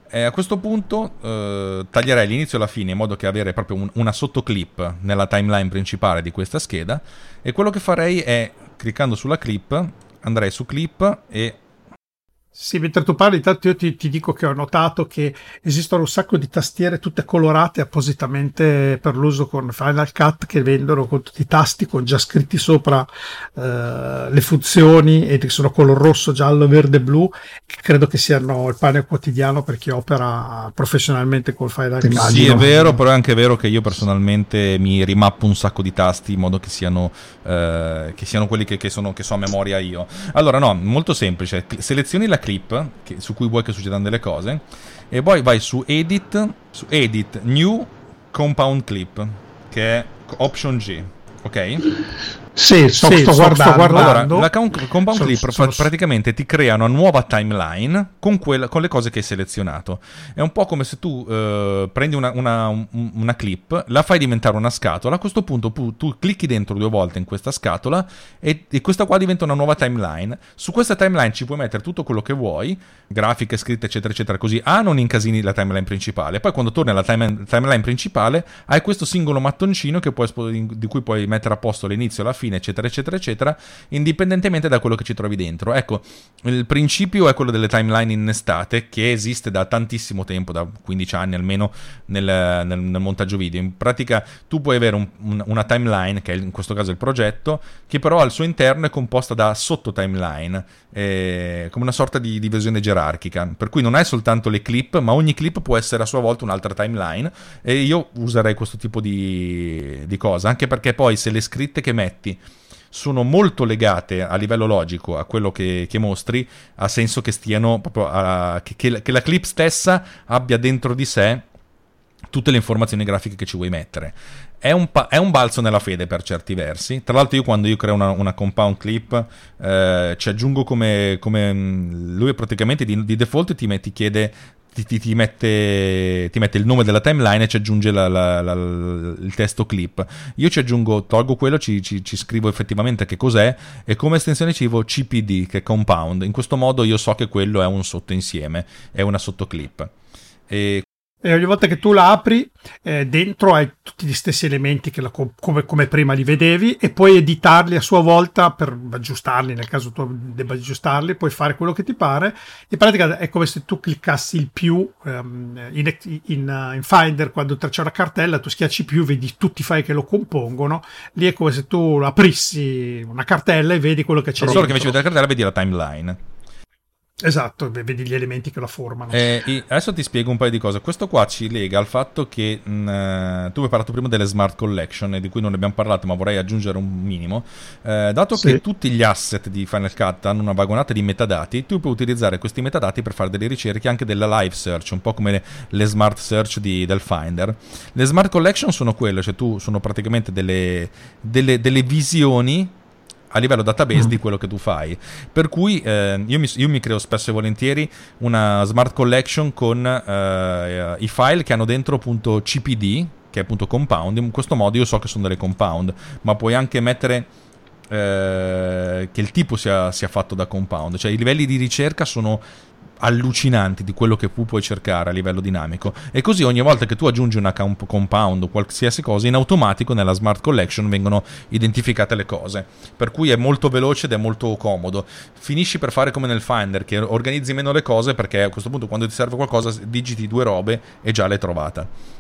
E a questo punto eh, taglierei l'inizio e la fine in modo che avere proprio un, una sottoclip nella timeline principale di questa scheda e quello che farei è, cliccando sulla clip, andrei su clip e sì, mentre tu parli, intanto io ti, ti, dico che ho notato che esistono un sacco di tastiere tutte colorate appositamente per l'uso con Final Cut che vendono con tutti i tasti con già scritti sopra eh, le funzioni e che sono color rosso, giallo, verde, blu, che credo che siano il pane quotidiano per chi opera professionalmente col Final Cut. Sì, è vero, però è anche vero che io personalmente mi rimappo un sacco di tasti in modo che siano, eh, che siano quelli che, che, sono, che so a memoria io. Allora, no, molto semplice, selezioni la clip che, su cui vuoi che succedano delle cose e poi vai su edit, su edit new compound clip che è option G, ok? Sì, sto, sì, sto, sto, guardando. sto guardando. Allora, la compound sono, clip sono, praticamente ti crea una nuova timeline con, quella, con, le cose che hai selezionato. È un po' come se tu uh, prendi una, una, una, clip, la fai diventare una scatola, a questo punto tu, tu clicchi dentro due volte in questa scatola e, e, questa qua diventa una nuova timeline. Su questa timeline ci puoi mettere tutto quello che vuoi, grafiche, scritte, eccetera, eccetera, così A non incasini la timeline principale. Poi quando torni alla time, timeline principale hai questo singolo mattoncino puoi, di cui puoi mettere a posto l'inizio e la fine fine, eccetera, eccetera, eccetera, indipendentemente da quello che ci trovi dentro. Ecco, il principio è quello delle timeline innestate, che esiste da tantissimo tempo, da 15 anni almeno, nel, nel, nel montaggio video. In pratica tu puoi avere un, un, una timeline, che è in questo caso il progetto, che però al suo interno è composta da sotto timeline, eh, come una sorta di divisione gerarchica, per cui non hai soltanto le clip, ma ogni clip può essere a sua volta un'altra timeline e io userei questo tipo di, di cosa, anche perché poi se le scritte che metti sono molto legate a livello logico a quello che, che mostri, ha senso che stiano proprio a, che, che, che la clip stessa abbia dentro di sé tutte le informazioni grafiche che ci vuoi mettere. È un, pa- è un, balzo nella fede per certi versi. Tra l'altro, io quando io creo una, una compound clip eh, ci aggiungo come, come mm, lui praticamente di, di default ti, ti chiede ti, ti, ti, mette, ti, mette, il nome della timeline e ci aggiunge la, la, la, il testo clip. Io ci aggiungo, tolgo quello, ci, ci, ci, scrivo effettivamente che cos'è e come estensione ci scrivo CPD, che è compound. In questo modo io so che quello è un sottoinsieme, è una sottoclip. E e ogni volta che tu la apri, eh, dentro hai tutti gli stessi elementi la, come, come, prima li vedevi e puoi editarli a sua volta per aggiustarli, nel caso tu debba aggiustarli, puoi fare quello che ti pare. In pratica è come se tu cliccassi il più um, in, in, in, Finder quando c'è una cartella, tu schiacci più, vedi tutti i file che lo compongono. Lì è come se tu aprissi una cartella e vedi quello che c'è Solo dentro. che invece di la cartella vedi la timeline. Esatto, vedi gli elementi che la formano. Eh, adesso ti spiego un paio di cose. Questo qua ci lega al fatto che mh, eh, tu hai parlato prima delle smart collection, di cui non ne abbiamo parlato, ma vorrei aggiungere un minimo. Eh, dato sì. che tutti gli asset di Final Cut hanno una vagonata di metadati, tu puoi utilizzare questi metadati per fare delle ricerche anche della live search, un po' come le, le smart search di, del Finder. Le smart collection sono quelle, cioè tu sono praticamente delle, delle, delle visioni a livello database mm. di quello che tu fai. Per cui eh, io, mi, io, mi, creo spesso e volentieri una smart collection con eh, i file che hanno dentro appunto CPD, che è appunto compound. In questo modo io so che sono delle compound, ma puoi anche mettere eh, che il tipo sia, sia fatto da compound. Cioè i livelli di ricerca sono allucinanti di quello che tu puoi cercare a livello dinamico. E così ogni volta che tu aggiungi una compound o qualsiasi cosa in automatico nella smart collection vengono identificate le cose. Per cui è molto veloce ed è molto comodo. Finisci per fare come nel finder che organizzi meno le cose perché a questo punto quando ti serve qualcosa digiti due robe e già l'hai trovata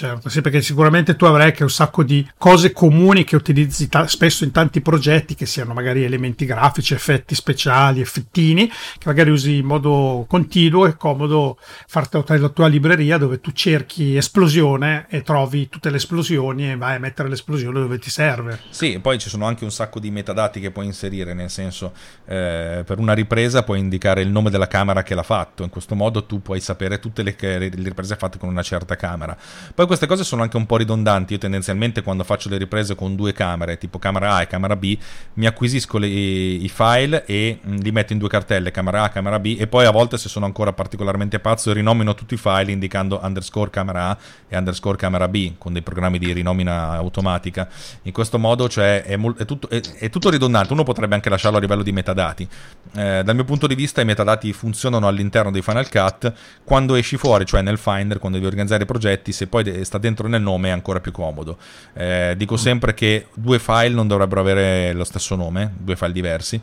Certo, sì, perché sicuramente tu avrai anche un sacco di cose comuni che utilizzi ta- spesso in tanti progetti, che siano magari elementi grafici, effetti speciali, effettini, che magari usi in modo continuo e comodo farti la tua libreria dove tu cerchi esplosione e trovi tutte le esplosioni e vai a mettere l'esplosione dove ti serve. Sì, poi ci sono anche un sacco di metadati che puoi inserire, nel senso, eh, per una ripresa puoi indicare il nome della camera che l'ha fatto, in questo modo tu puoi sapere tutte le, le riprese fatte con una certa camera. Poi queste cose sono anche un po' ridondanti. Io tendenzialmente quando faccio le riprese con due camere, tipo camera A e camera B, mi acquisisco le, i file e mm, li metto in due cartelle, camera A, camera B, e poi a volte se sono ancora particolarmente pazzo rinomino tutti i file indicando underscore camera A e underscore camera B con dei programmi di rinomina automatica. In questo modo cioè, è, è, tutto, è, è, tutto, ridondante, uno potrebbe anche lasciarlo a livello di metadati. Eh, dal mio punto di vista i metadati funzionano all'interno di Final Cut quando esci fuori, cioè nel Finder, quando devi organizzare i progetti, se poi sta dentro nel nome è ancora più comodo. Eh, dico sempre che due file non dovrebbero avere lo stesso nome, due file diversi.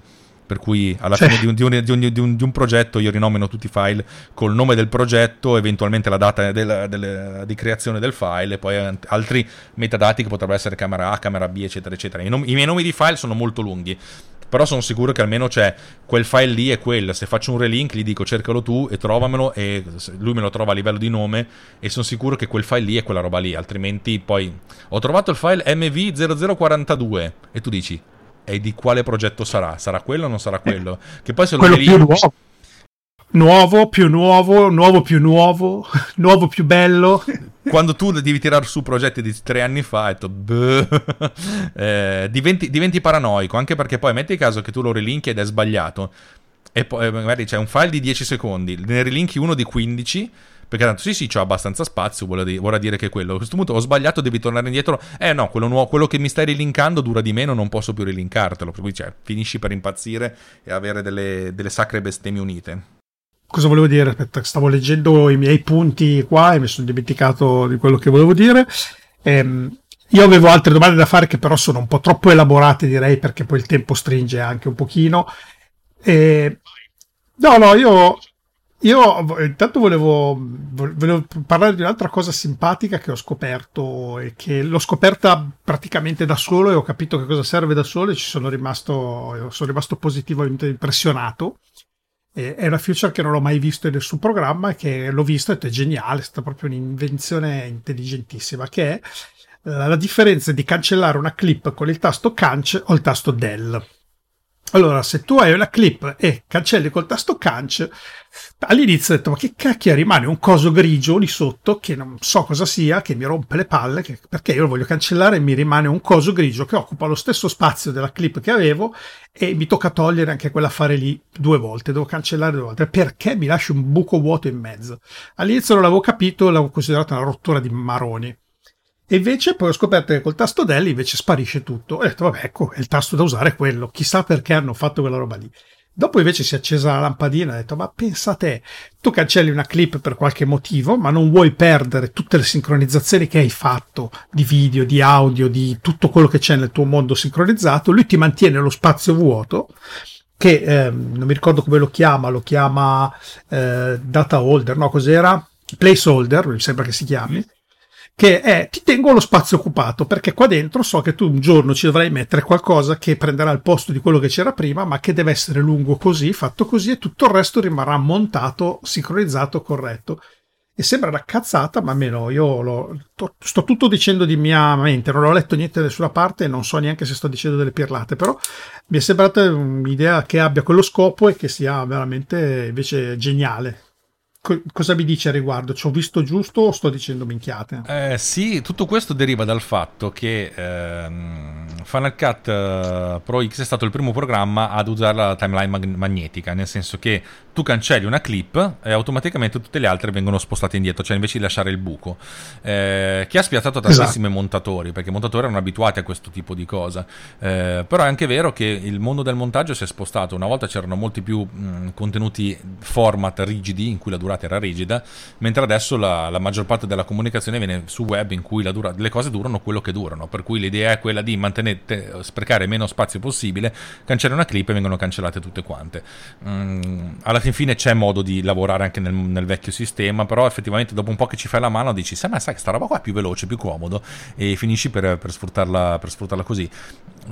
Per cui alla fine di un, di, un, di, un, di un, progetto io rinomino tutti i file col nome del progetto, eventualmente la data del, del, di creazione del file e poi altri metadati che potrebbero essere camera A, camera B, eccetera, eccetera. I, nomi, I miei nomi di file sono molto lunghi però sono sicuro che almeno c'è quel file lì e quel. Se faccio un relink gli dico cercalo tu e trovamelo e lui me lo trova a livello di nome e sono sicuro che quel file lì è quella roba lì, altrimenti poi ho trovato il file MV0042 e tu dici e di quale progetto sarà? Sarà quello o non sarà quello? Che poi se lo quello più nuovo nuovo, più nuovo, nuovo più nuovo, (laughs) nuovo più bello. Quando tu devi tirare su progetti di tre anni fa, hai detto, (laughs) eh, diventi, diventi, paranoico, anche perché poi metti caso che tu lo rilinki ed è sbagliato, e poi magari c'è un file di 10 secondi, ne rilinki uno di 15, perché tanto sì sì c'ho abbastanza spazio, vuole, dire che quello. A questo punto ho sbagliato, devi tornare indietro. Eh no, quello, nuovo, quello che mi stai rilinkando dura di meno, non posso più rilinkartelo. Per cui cioè, finisci per impazzire e avere delle, delle sacre bestemmie unite. Cosa volevo dire? Aspetta, stavo leggendo i miei punti qua e mi sono dimenticato di quello che volevo dire. Ehm, io avevo altre domande da fare che però sono un po' troppo elaborate, direi, perché poi il tempo stringe anche un pochino. E... No, no, io io intanto volevo, volevo, parlare di un'altra cosa simpatica che ho scoperto e che l'ho scoperta praticamente da solo e ho capito che cosa serve da solo e ci sono rimasto, sono rimasto positivamente impressionato. È una feature che non ho mai visto in nessun programma e che l'ho visto ed è geniale, è stata proprio un'invenzione intelligentissima che è la differenza di cancellare una clip con il tasto canc o il tasto del. Allora, se tu hai una clip e cancelli col tasto canc, all'inizio ho detto, ma che cacchio rimane un coso grigio lì sotto che non so cosa sia, che mi rompe le palle, che, perché io lo voglio cancellare e mi rimane un coso grigio che occupa lo stesso spazio della clip che avevo e mi tocca togliere anche quell'affare lì due volte, devo cancellare due volte, perché mi lascio un buco vuoto in mezzo. All'inizio non l'avevo capito, l'avevo considerato una rottura di maroni. E invece poi ho scoperto che col tasto del invece sparisce tutto. Ho detto, vabbè, ecco, è il tasto da usare quello. Chissà perché hanno fatto quella roba lì. Dopo invece si è accesa la lampadina e ho detto, ma pensa te, tu cancelli una clip per qualche motivo, ma non vuoi perdere tutte le sincronizzazioni che hai fatto di video, di audio, di tutto quello che c'è nel tuo mondo sincronizzato. Lui ti mantiene lo spazio vuoto che eh, non mi ricordo come lo chiama, lo chiama eh, data holder, no? Cos'era? Placeholder, mi sembra che si chiami che è ti tengo lo spazio occupato perché qua dentro so che tu un giorno ci dovrai mettere qualcosa che prenderà il posto di quello che c'era prima ma che deve essere lungo così, fatto così e tutto il resto rimarrà montato, sincronizzato, corretto. E sembra una cazzata, ma almeno io lo, sto tutto dicendo di mia mente, non ho letto niente da nessuna parte non so neanche se sto dicendo delle pirlate, però mi è sembrata un'idea che abbia quello scopo e che sia veramente invece geniale cosa mi dice a riguardo? Ci ho visto giusto o sto dicendo minchiate? Eh, sì, tutto questo deriva dal fatto che ehm, Final Cut eh, Pro X è stato il primo programma ad usare la timeline mag- magnetica, nel senso che tu cancelli una clip e automaticamente tutte le altre vengono spostate indietro, cioè invece di lasciare il buco. Eh, che ha spiazzato tantissimi esatto. montatori, perché i montatori erano abituati a questo tipo di cosa. Eh, però è anche vero che il mondo del montaggio si è spostato. Una volta c'erano molti più mh, contenuti format rigidi, in cui la durata era rigida, mentre adesso la, la maggior parte della comunicazione viene su web in cui dura- le cose durano quello che durano. Per cui l'idea è quella di mantenere, sprecare meno spazio possibile, cancellare una clip e vengono cancellate tutte quante. Mm, alla fin fine c'è modo di lavorare anche nel, nel, vecchio sistema, però effettivamente dopo un po' che ci fai la mano dici, sai ma sai che sta roba qua è più veloce, più comodo e finisci per, per, sfruttarla, per sfruttarla così.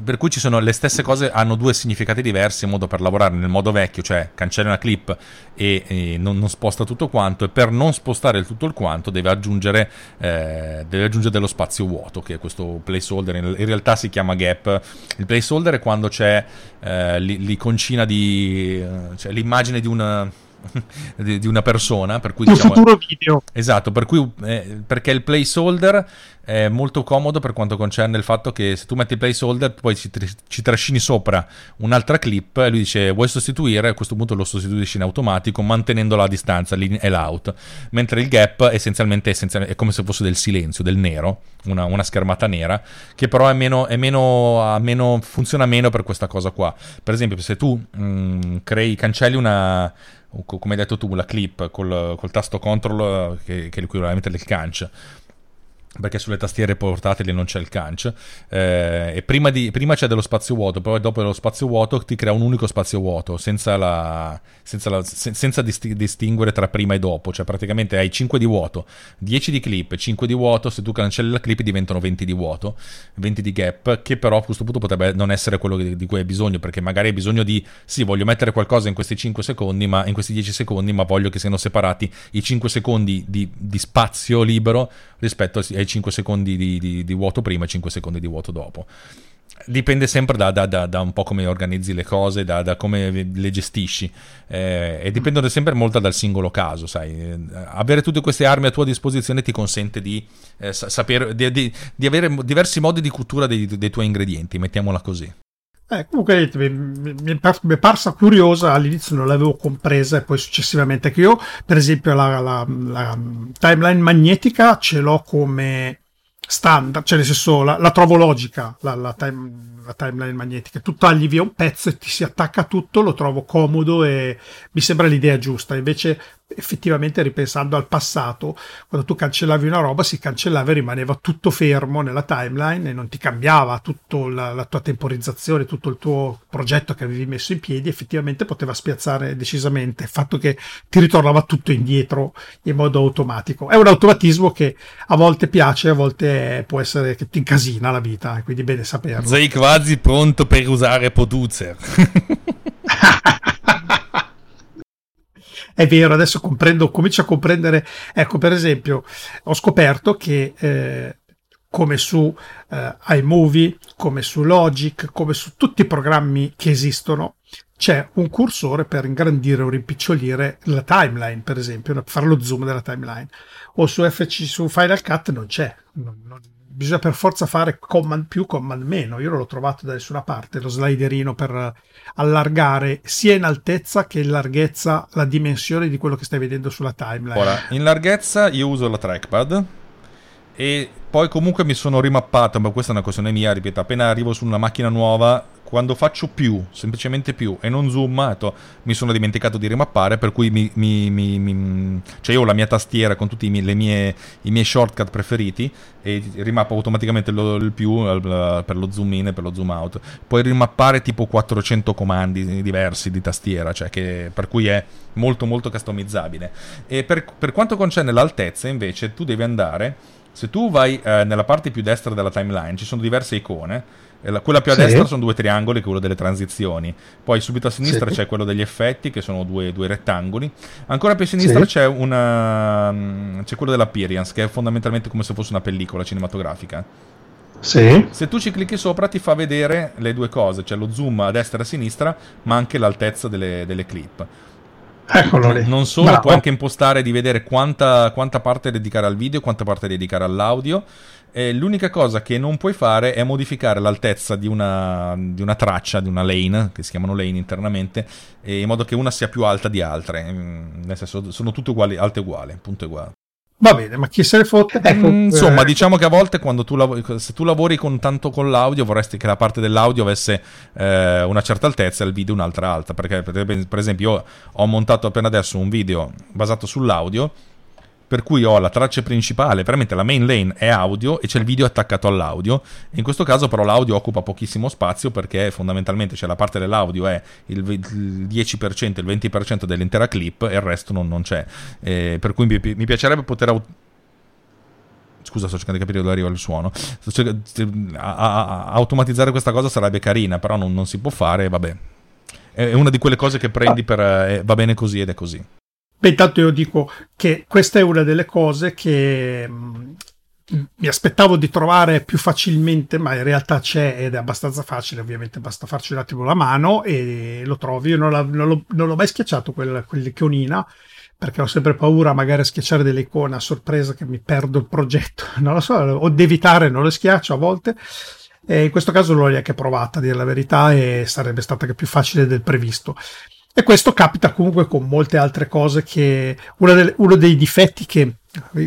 Per cui ci sono le stesse cose, hanno due significati diversi, un modo per lavorare nel modo vecchio, cioè cancelli una clip e, e non, non, sposta tutto quanto, e per non spostare il tutto il quanto deve aggiungere, eh, deve aggiungere dello spazio vuoto, che è questo placeholder, in, in realtà si chiama gap. Il placeholder è quando c'è eh, l'iconcina di, eh, cioè l'immagine di un (laughs) di, una persona. Per cui, un diciamo, futuro video. Esatto, per cui, eh, perché il placeholder è molto comodo per quanto concerne il fatto che se tu metti il placeholder poi ci, ci trascini sopra un'altra clip e lui dice vuoi sostituire, a questo punto lo sostituisci in automatico mantenendo la distanza, l'in e l'out, mentre il gap essenzialmente, essenzialmente è come se fosse del silenzio, del nero, una, una schermata nera, che però è meno, è meno, meno, funziona meno per questa cosa qua. Per esempio se tu mh, mm, crei, cancelli una come hai detto tu, la clip col, col tasto control che, che è l'equivalente del canc perché sulle tastiere portatili non c'è il canc eh, e prima, di, prima, c'è dello spazio vuoto poi dopo dello spazio vuoto ti crea un unico spazio vuoto senza, la, senza, la, se, senza disti, distinguere tra prima e dopo cioè praticamente hai 5 di vuoto 10 di clip 5 di vuoto se tu cancelli la clip diventano 20 di vuoto 20 di gap che però a questo punto potrebbe non essere quello di, di cui hai bisogno perché magari hai bisogno di sì voglio mettere qualcosa in questi 5 secondi ma in questi 10 secondi ma voglio che siano separati i 5 secondi di, di spazio libero rispetto ai 5 secondi di, di, di vuoto prima e 5 secondi di vuoto dopo. Dipende sempre da, da, da, da, un po' come organizzi le cose, da, come le gestisci eh, e dipendono sempre molto dal singolo caso, sai. Avere tutte queste armi a tua disposizione ti consente di eh, sapere, di, avere diversi modi di cottura dei, dei tuoi ingredienti, mettiamola così. Eh, comunque mi, mi, mi, è parsa curiosa, all'inizio non l'avevo compresa e poi successivamente che io, per esempio la, la, la timeline magnetica ce l'ho come standard, cioè nel senso la, la trovo logica, la, time, la, timeline magnetica, tu tagli via un pezzo e ti si attacca tutto, lo trovo comodo e mi sembra l'idea giusta, invece effettivamente ripensando al passato, quando tu cancellavi una roba si cancellava e rimaneva tutto fermo nella timeline e non ti cambiava tutta la, la, tua temporizzazione, tutto il tuo progetto che avevi messo in piedi, effettivamente poteva spiazzare decisamente il fatto che ti ritornava tutto indietro in modo automatico. È un automatismo che a volte piace, a volte può essere che ti incasina la vita, quindi bene saperlo. Sei quasi pronto per usare Producer. (laughs) È vero, adesso comprendo, comincio a comprendere. Ecco, per esempio, ho scoperto che eh, come su eh, iMovie, come su Logic, come su tutti i programmi che esistono, c'è un cursore per ingrandire o rimpicciolire la timeline, per esempio, per fare lo zoom della timeline. O su FC, su Final Cut non c'è. Non, non, bisogna per forza fare command più, command meno. Io non l'ho trovato da nessuna parte, lo sliderino per allargare sia in altezza che in larghezza la dimensione di quello che stai vedendo sulla timeline. Ora, in larghezza io uso la trackpad e poi comunque mi sono rimappato, ma questa è una questione mia, ripeto, appena arrivo su una macchina nuova quando faccio più, semplicemente più, e non zoomato, mi sono dimenticato di rimappare, per cui mi, mi, mi, cioè io ho la mia tastiera con tutti i, mie, i miei shortcut preferiti e rimappo automaticamente lo, il più per lo zoom in e per lo zoom out. Puoi rimappare tipo 400 comandi diversi di tastiera, cioè che, per cui è molto molto customizzabile. E per, per quanto concerne l'altezza, invece, tu devi andare, se tu vai eh, nella parte più destra della timeline, ci sono diverse icone quella più a sì. destra sono due triangoli, che è quello delle transizioni. Poi subito a sinistra sì. c'è quello degli effetti, che sono due, due rettangoli. Ancora più a sinistra sì. c'è, una, mm, c'è quello dell'appearance, che è fondamentalmente come se fosse una pellicola cinematografica. Sì. Se tu ci clicchi sopra ti fa vedere le due cose, cioè lo zoom a destra e a sinistra, ma anche l'altezza delle, delle clip. Eccolo lì. Non solo, Bravo. puoi anche impostare di vedere quanta, quanta parte dedicare al video, quanta parte dedicare all'audio eh, l'unica cosa che non puoi fare è modificare l'altezza di una, di una, traccia, di una lane, che si chiamano lane internamente, eh, in modo che una sia più alta di altre. Mm, nel senso, sono tutte uguali, alte uguali, punto uguale. Va bene, ma chi se ne fotte? Ecco, mm, insomma, eh... diciamo che a volte quando tu lavori, se tu lavori con tanto con l'audio, vorresti che la parte dell'audio avesse eh, una certa altezza e il video un'altra alta. Perché, per esempio, io ho montato appena adesso un video basato sull'audio per cui ho la traccia principale, veramente la main lane è audio e c'è il video attaccato all'audio. In questo caso però l'audio occupa pochissimo spazio perché fondamentalmente cioè, la parte dell'audio è il, 10%, il 20% dell'intera clip e il resto non, non c'è. Eh, per cui mi, mi piacerebbe poter... Aut- Scusa, sto cercando di capire dove arriva il suono. A, a, a automatizzare questa cosa sarebbe carina, però non, non si può fare, vabbè. È una di quelle cose che prendi per... Eh, va bene così ed è così. Beh, intanto io dico che questa è una delle cose che mm, mi aspettavo di trovare più facilmente, ma in realtà c'è ed è abbastanza facile, ovviamente basta farci un attimo la mano e lo trovi. Io non, la, non, l'ho, non l'ho, mai schiacciato quel, quell'iconina perché ho sempre paura magari a schiacciare delle icone a sorpresa che mi perdo il progetto, (laughs) non lo so, o di evitare, non le schiaccio a volte. E in questo caso non l'ho neanche provata, a dire la verità, e sarebbe stata più facile del previsto. E questo capita comunque con molte altre cose che uno, del, uno dei difetti che,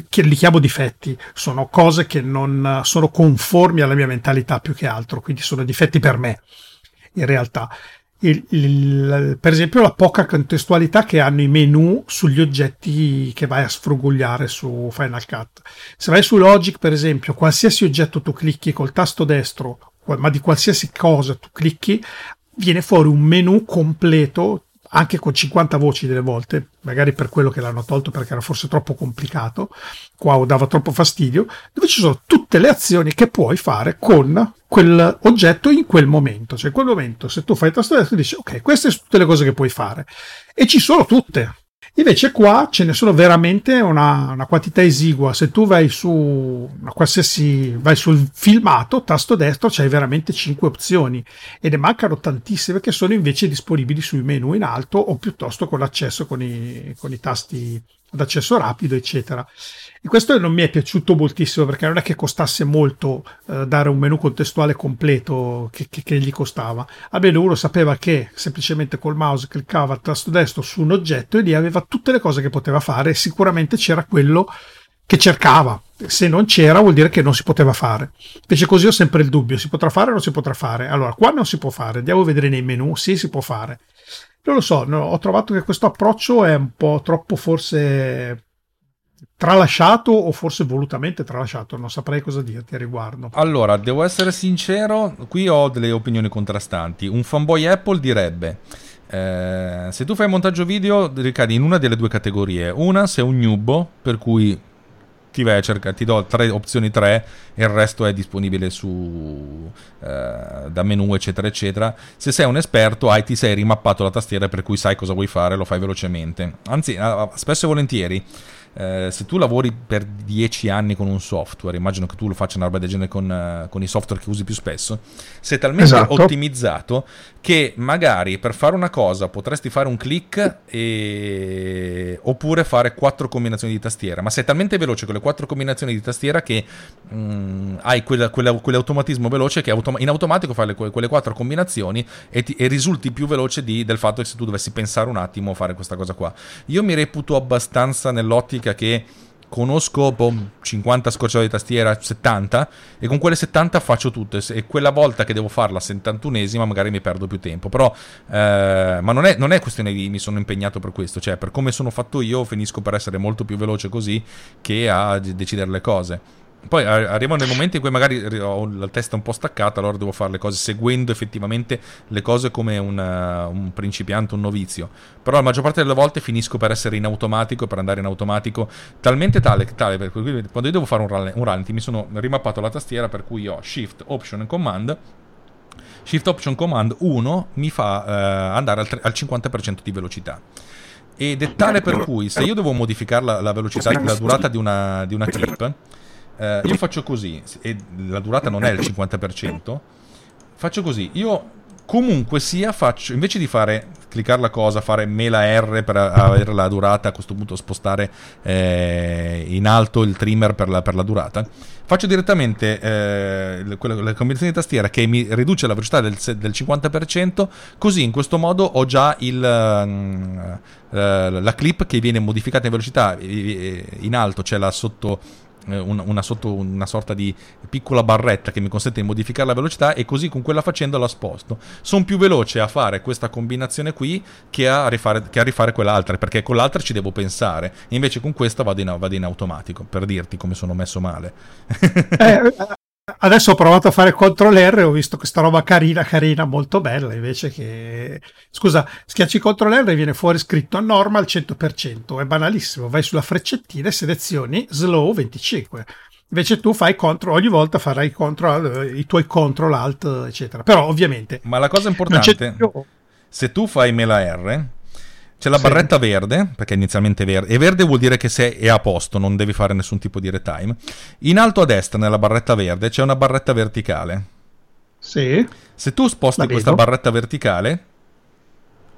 che, li chiamo difetti sono cose che non sono conformi alla mia mentalità più che altro, quindi sono difetti per me in realtà. Il, il, per esempio la poca contestualità che hanno i menu sugli oggetti che vai a sfrugugliare su Final Cut. Se vai su Logic, per esempio, qualsiasi oggetto tu clicchi col tasto destro, ma di qualsiasi cosa tu clicchi, viene fuori un menu completo anche con 50 voci delle volte, magari per quello che l'hanno tolto perché era forse troppo complicato, qua o dava troppo fastidio, dove ci sono tutte le azioni che puoi fare con quell'oggetto in quel momento. Cioè in quel momento se tu fai il tasto destro dici ok, queste sono tutte le cose che puoi fare e ci sono tutte. Invece qua ce ne sono veramente una, una, quantità esigua. Se tu vai su qualsiasi vai sul filmato, tasto destro, c'hai veramente 5 opzioni e ne mancano tantissime che sono invece disponibili sui menu in alto o piuttosto con l'accesso con i, con i tasti d'accesso rapido, eccetera. E questo non mi è piaciuto moltissimo perché non è che costasse molto eh, dare un menu contestuale completo che, che, che, gli costava. Almeno uno sapeva che semplicemente col mouse cliccava il tasto destro su un oggetto e lì aveva tutte le cose che poteva fare sicuramente c'era quello che cercava. Se non c'era vuol dire che non si poteva fare. Invece così ho sempre il dubbio, si potrà fare o non si potrà fare? Allora, qua non si può fare, andiamo a vedere nei menu, sì si può fare. Non lo so, no, ho trovato che questo approccio è un po' troppo forse tralasciato o forse volutamente tralasciato, non saprei cosa dirti a riguardo. Allora, devo essere sincero, qui ho delle opinioni contrastanti. Un fanboy Apple direbbe... Eh, se tu fai montaggio video ricadi in una delle due categorie una sei un newbo per cui ti vai a cercare, ti do tre opzioni 3 e il resto è disponibile su eh, da menu eccetera eccetera. Se sei un esperto hai ti sei rimappato la tastiera per cui sai cosa vuoi fare, lo fai velocemente. Anzi, spesso e volentieri eh, se tu lavori per 10 anni con un software, immagino che tu lo faccia una roba del genere con, uh, con i software che usi più spesso, sei talmente esatto. ottimizzato che magari per fare una cosa potresti fare un click e... oppure fare quattro combinazioni di tastiera, ma sei talmente veloce con le quattro combinazioni di tastiera che mh, mm, hai quella, quella, quell'automatismo veloce che autom- in automatico fai le, quelle quattro combinazioni e, ti, e risulti più veloce di, del fatto che se tu dovessi pensare un attimo a fare questa cosa qua. Io mi reputo abbastanza nell'ottica che conosco boh, 50 scorciatoie di tastiera, 70, e con quelle 70 faccio tutte. E quella volta che devo farla 71esima, magari mi perdo più tempo. Però, eh, ma non è, non è, questione di mi sono impegnato per questo, cioè per come sono fatto io, finisco per essere molto più veloce così che a decidere le cose. Poi arrivano dei momenti in cui magari ho la testa un po' staccata, allora devo fare le cose seguendo effettivamente le cose come un, uh, un principiante, un novizio. Però la maggior parte delle volte finisco per essere in automatico, per andare in automatico, talmente tale, tale quando io devo fare un, rall- un rallenti mi sono rimappato la tastiera per cui ho Shift, Option e Command. Shift Option Command 1 mi fa uh, andare al, tre- al 50% di velocità ed è tale per cui se io devo modificare la, la velocità, la durata di una, di una clip, eh, io faccio così, e la durata non è il 50%, faccio così, io comunque sia faccio, invece di fare, cliccare la cosa, fare mela R per avere la durata, a questo punto spostare eh, in alto il trimmer per la, per la durata, faccio direttamente eh, quella, la combinazione di tastiera che mi riduce la velocità del, del 50%, così in questo modo ho già il, uh, la clip che viene modificata in velocità in alto, c'è la sotto eh, una, una, sotto, una sorta di piccola barretta che mi consente di modificare la velocità e così con quella facendo la sposto. Sono più veloce a fare questa combinazione qui che a rifare, che a rifare quell'altra, perché con l'altra ci devo pensare. Invece con questa vado in, vado in automatico, per dirti come sono messo male. eh, (laughs) Adesso ho provato a fare CTRL R e ho visto questa roba carina, carina, molto bella, invece che... Scusa, schiacci CTRL R e viene fuori scritto normal 100%, è banalissimo, vai sulla freccettina e selezioni slow 25. Invece tu fai control, ogni volta farai control, i tuoi control alt, eccetera. Però ovviamente... Ma la cosa importante, se tu fai mela R, c'è la sì. barretta verde, perché inizialmente è verde, e verde vuol dire che se è a posto, non devi fare nessun tipo di retime. In alto a destra, nella barretta verde, c'è una barretta verticale. Sì. Se tu sposti questa barretta verticale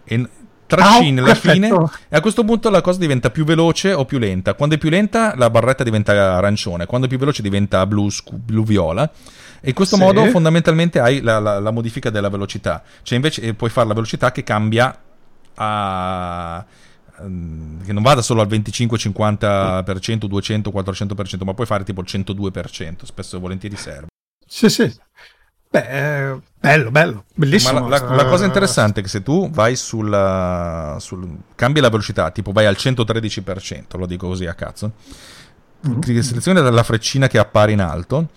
e trascini ah, la fine, e a questo punto la cosa diventa più veloce o più lenta. Quando è più lenta, la barretta diventa arancione, quando è più veloce diventa blu-viola. E in questo sì. modo fondamentalmente hai la, la, la, modifica della velocità. Cioè invece puoi fare la velocità che cambia a ehm, che non vada solo al 25, 50%, 200, 400%, ma puoi fare tipo il 102%, spesso e volentieri serve. Sì, sì. Beh, bello, bello, bellissimo. La, la, la, cosa interessante è che se tu vai sulla, sul, cambi la velocità, tipo vai al 113%, lo dico così a cazzo, mm-hmm. selezioni la freccina che appare in alto,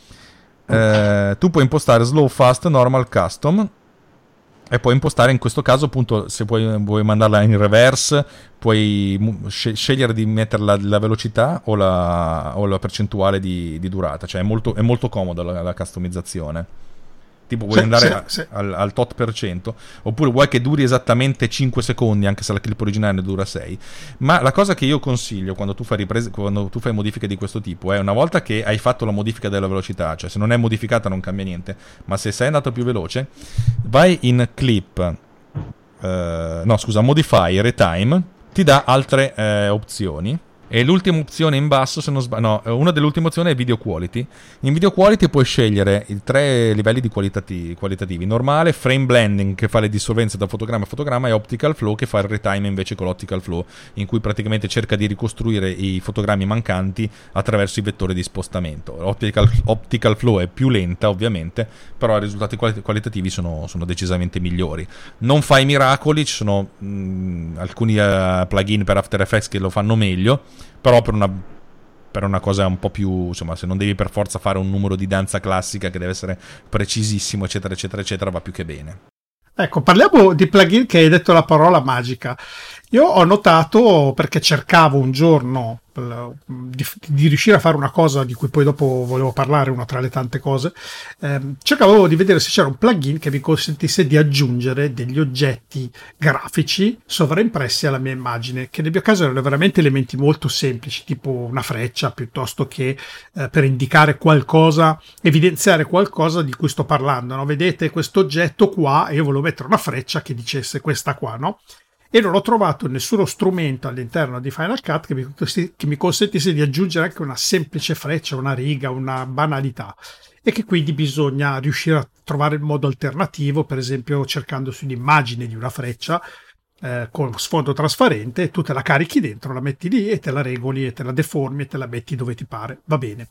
eh, tu puoi impostare slow, fast, normal, custom e puoi impostare in questo caso appunto se vuoi, vuoi mandarla in reverse puoi scegliere di mettere la, la velocità o la, o la, percentuale di, di durata. Cioè è molto, è molto comoda la, la customizzazione tipo vuoi Sì, andare sì, a- sì. Al, al tot per cento, oppure vuoi che duri esattamente 5 secondi, anche se la clip originale ne dura 6. Ma la cosa che io consiglio quando tu fai riprese, quando tu fai modifiche di questo tipo è una volta che hai fatto la modifica della velocità, cioè se non è modificata non cambia niente, ma se sei andato più veloce, vai in clip, eh, no scusa, modify retime, ti dà altre eh, opzioni. E l'ultima opzione in basso, se non sbaglio, no, eh, una delle ultime opzioni è video quality. In video quality puoi scegliere i tre livelli di qualitati- qualitativi: normale, frame blending che fa le dissolvenze da fotogramma a fotogramma, e optical flow che fa il retime invece con l'optical flow, in cui praticamente cerca di ricostruire i fotogrammi mancanti attraverso i vettori di spostamento. L'optical optical flow è più lenta, ovviamente, però i risultati quali- qualitativi sono, sono decisamente migliori. Non fai miracoli, ci sono mh, alcuni eh, plugin per After Effects che lo fanno meglio, però per una, per una cosa un po' più, insomma, se non devi per forza fare un numero di danza classica che deve essere precisissimo, eccetera, eccetera, eccetera, va più che bene. Ecco, parliamo di plugin che hai detto la parola magica. Io ho notato, perché cercavo un giorno di, di riuscire a fare una cosa di cui poi dopo volevo parlare, una tra le tante cose, ehm, cercavo di vedere se c'era un plugin che mi consentisse di aggiungere degli oggetti grafici sovraimpressi alla mia immagine, che nel mio caso erano veramente elementi molto semplici, tipo una freccia, piuttosto che eh, per indicare qualcosa, evidenziare qualcosa di cui sto parlando. No? Vedete questo oggetto qua e io volevo mettere una freccia che dicesse questa qua, no? E non ho trovato nessuno strumento all'interno di Final Cut che mi, che mi consentisse di aggiungere anche una semplice freccia, una riga, una banalità. E che quindi bisogna riuscire a trovare il modo alternativo, per esempio cercando su un'immagine di una freccia eh, con sfondo trasparente, tu te la carichi dentro, la metti lì e te la regoli e te la deformi e te la metti dove ti pare. Va bene.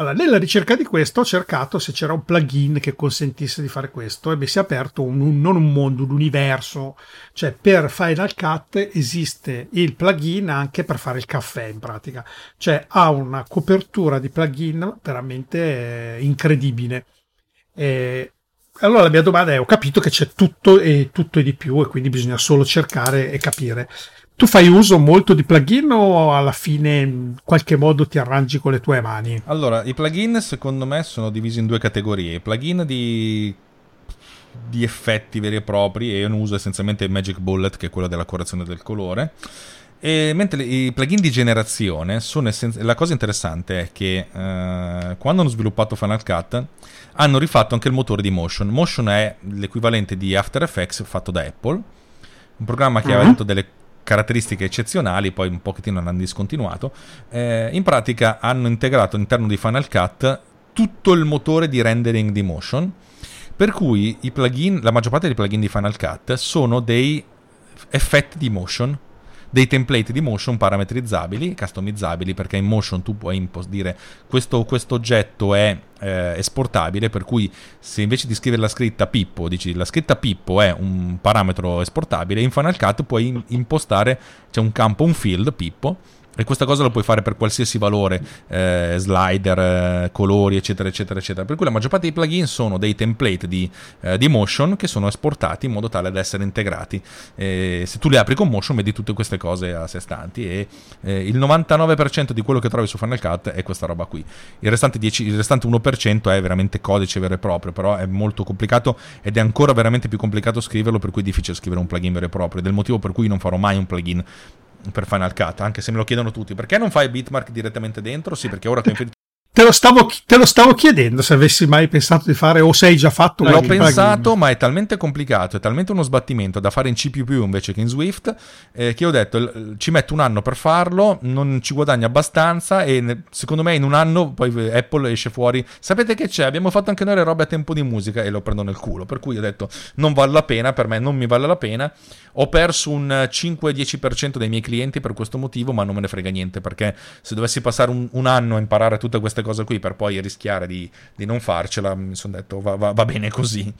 Allora, nella ricerca di questo ho cercato se c'era un plugin che consentisse di fare questo e mi si è aperto un, un- non un mondo, un universo. Cioè, per Final Cut esiste il plugin anche per fare il caffè in pratica. Cioè, ha una copertura di plugin veramente eh, incredibile. E allora la mia domanda è: ho capito che c'è tutto e tutto e di più, e quindi bisogna solo cercare e capire. Tu fai uso molto di plugin o alla fine in qualche modo ti arrangi con le tue mani? Allora, i plugin secondo me sono divisi in due categorie. I plugin di, di effetti veri e propri, e io ne uso essenzialmente Magic Bullet, che è quello della correzione del colore. E mentre i plugin di generazione sono essenz- la cosa interessante è che eh, quando hanno sviluppato Final Cut hanno rifatto anche il motore di Motion. Motion è l'equivalente di After Effects fatto da Apple, un programma che aveva Mhm. avuto delle caratteristiche eccezionali, poi un pochettino l'hanno discontinuato. Eh, in pratica hanno integrato all'interno di Final Cut tutto il motore di rendering di Motion, per cui plugin, la maggior parte dei plugin di Final Cut sono dei effetti di motion, dei template di motion parametrizzabili, customizzabili, perché in motion tu puoi impos- dire questo questo oggetto è eh, esportabile, per cui se invece di scrivere la scritta Pippo dici la scritta Pippo è un parametro esportabile, in Final Cut puoi impostare, c'è un campo, un field Pippo, e questa cosa lo puoi fare per qualsiasi valore, eh, slider, eh, colori, eccetera, eccetera, eccetera. Per cui la maggior parte dei plugin sono dei template di, eh, di Motion che sono esportati in modo tale da essere integrati. E se tu li apri con Motion vedi tutte queste cose a sé stanti e eh, il 99% di quello che trovi su Final Cut è questa roba qui. Il restante, 10 il restante 1% è veramente codice vero e proprio, però è molto complicato ed è ancora veramente più complicato scriverlo, per cui è difficile scrivere un plugin vero e proprio. Ed è il motivo per cui non farò mai un plugin per Final Cut, anche se me lo chiedono tutti. Perché non fai bitmark direttamente dentro? Sì, perché ora che (laughs) ho infinito Te lo, stavo, te lo stavo chiedendo se avessi mai pensato di fare o se hai già fatto L'ho pensato, ma è talmente complicato, è talmente uno sbattimento da fare in C invece che in Swift, eh, che ho detto ci metto un anno per farlo, non ci guadagno abbastanza e secondo me in un anno poi eh, Apple esce fuori, sapete che c'è, abbiamo fatto anche noi le robe a tempo di musica e lo prendo nel culo, per cui ho detto non vale la pena, per me non mi vale la pena, ho perso un 5-10% dei miei clienti per questo motivo, ma non me ne frega niente, perché se dovessi passare un, un anno a imparare tutte queste cose qui per poi rischiare di, di non farcela, mi sono detto va, va- va bene così.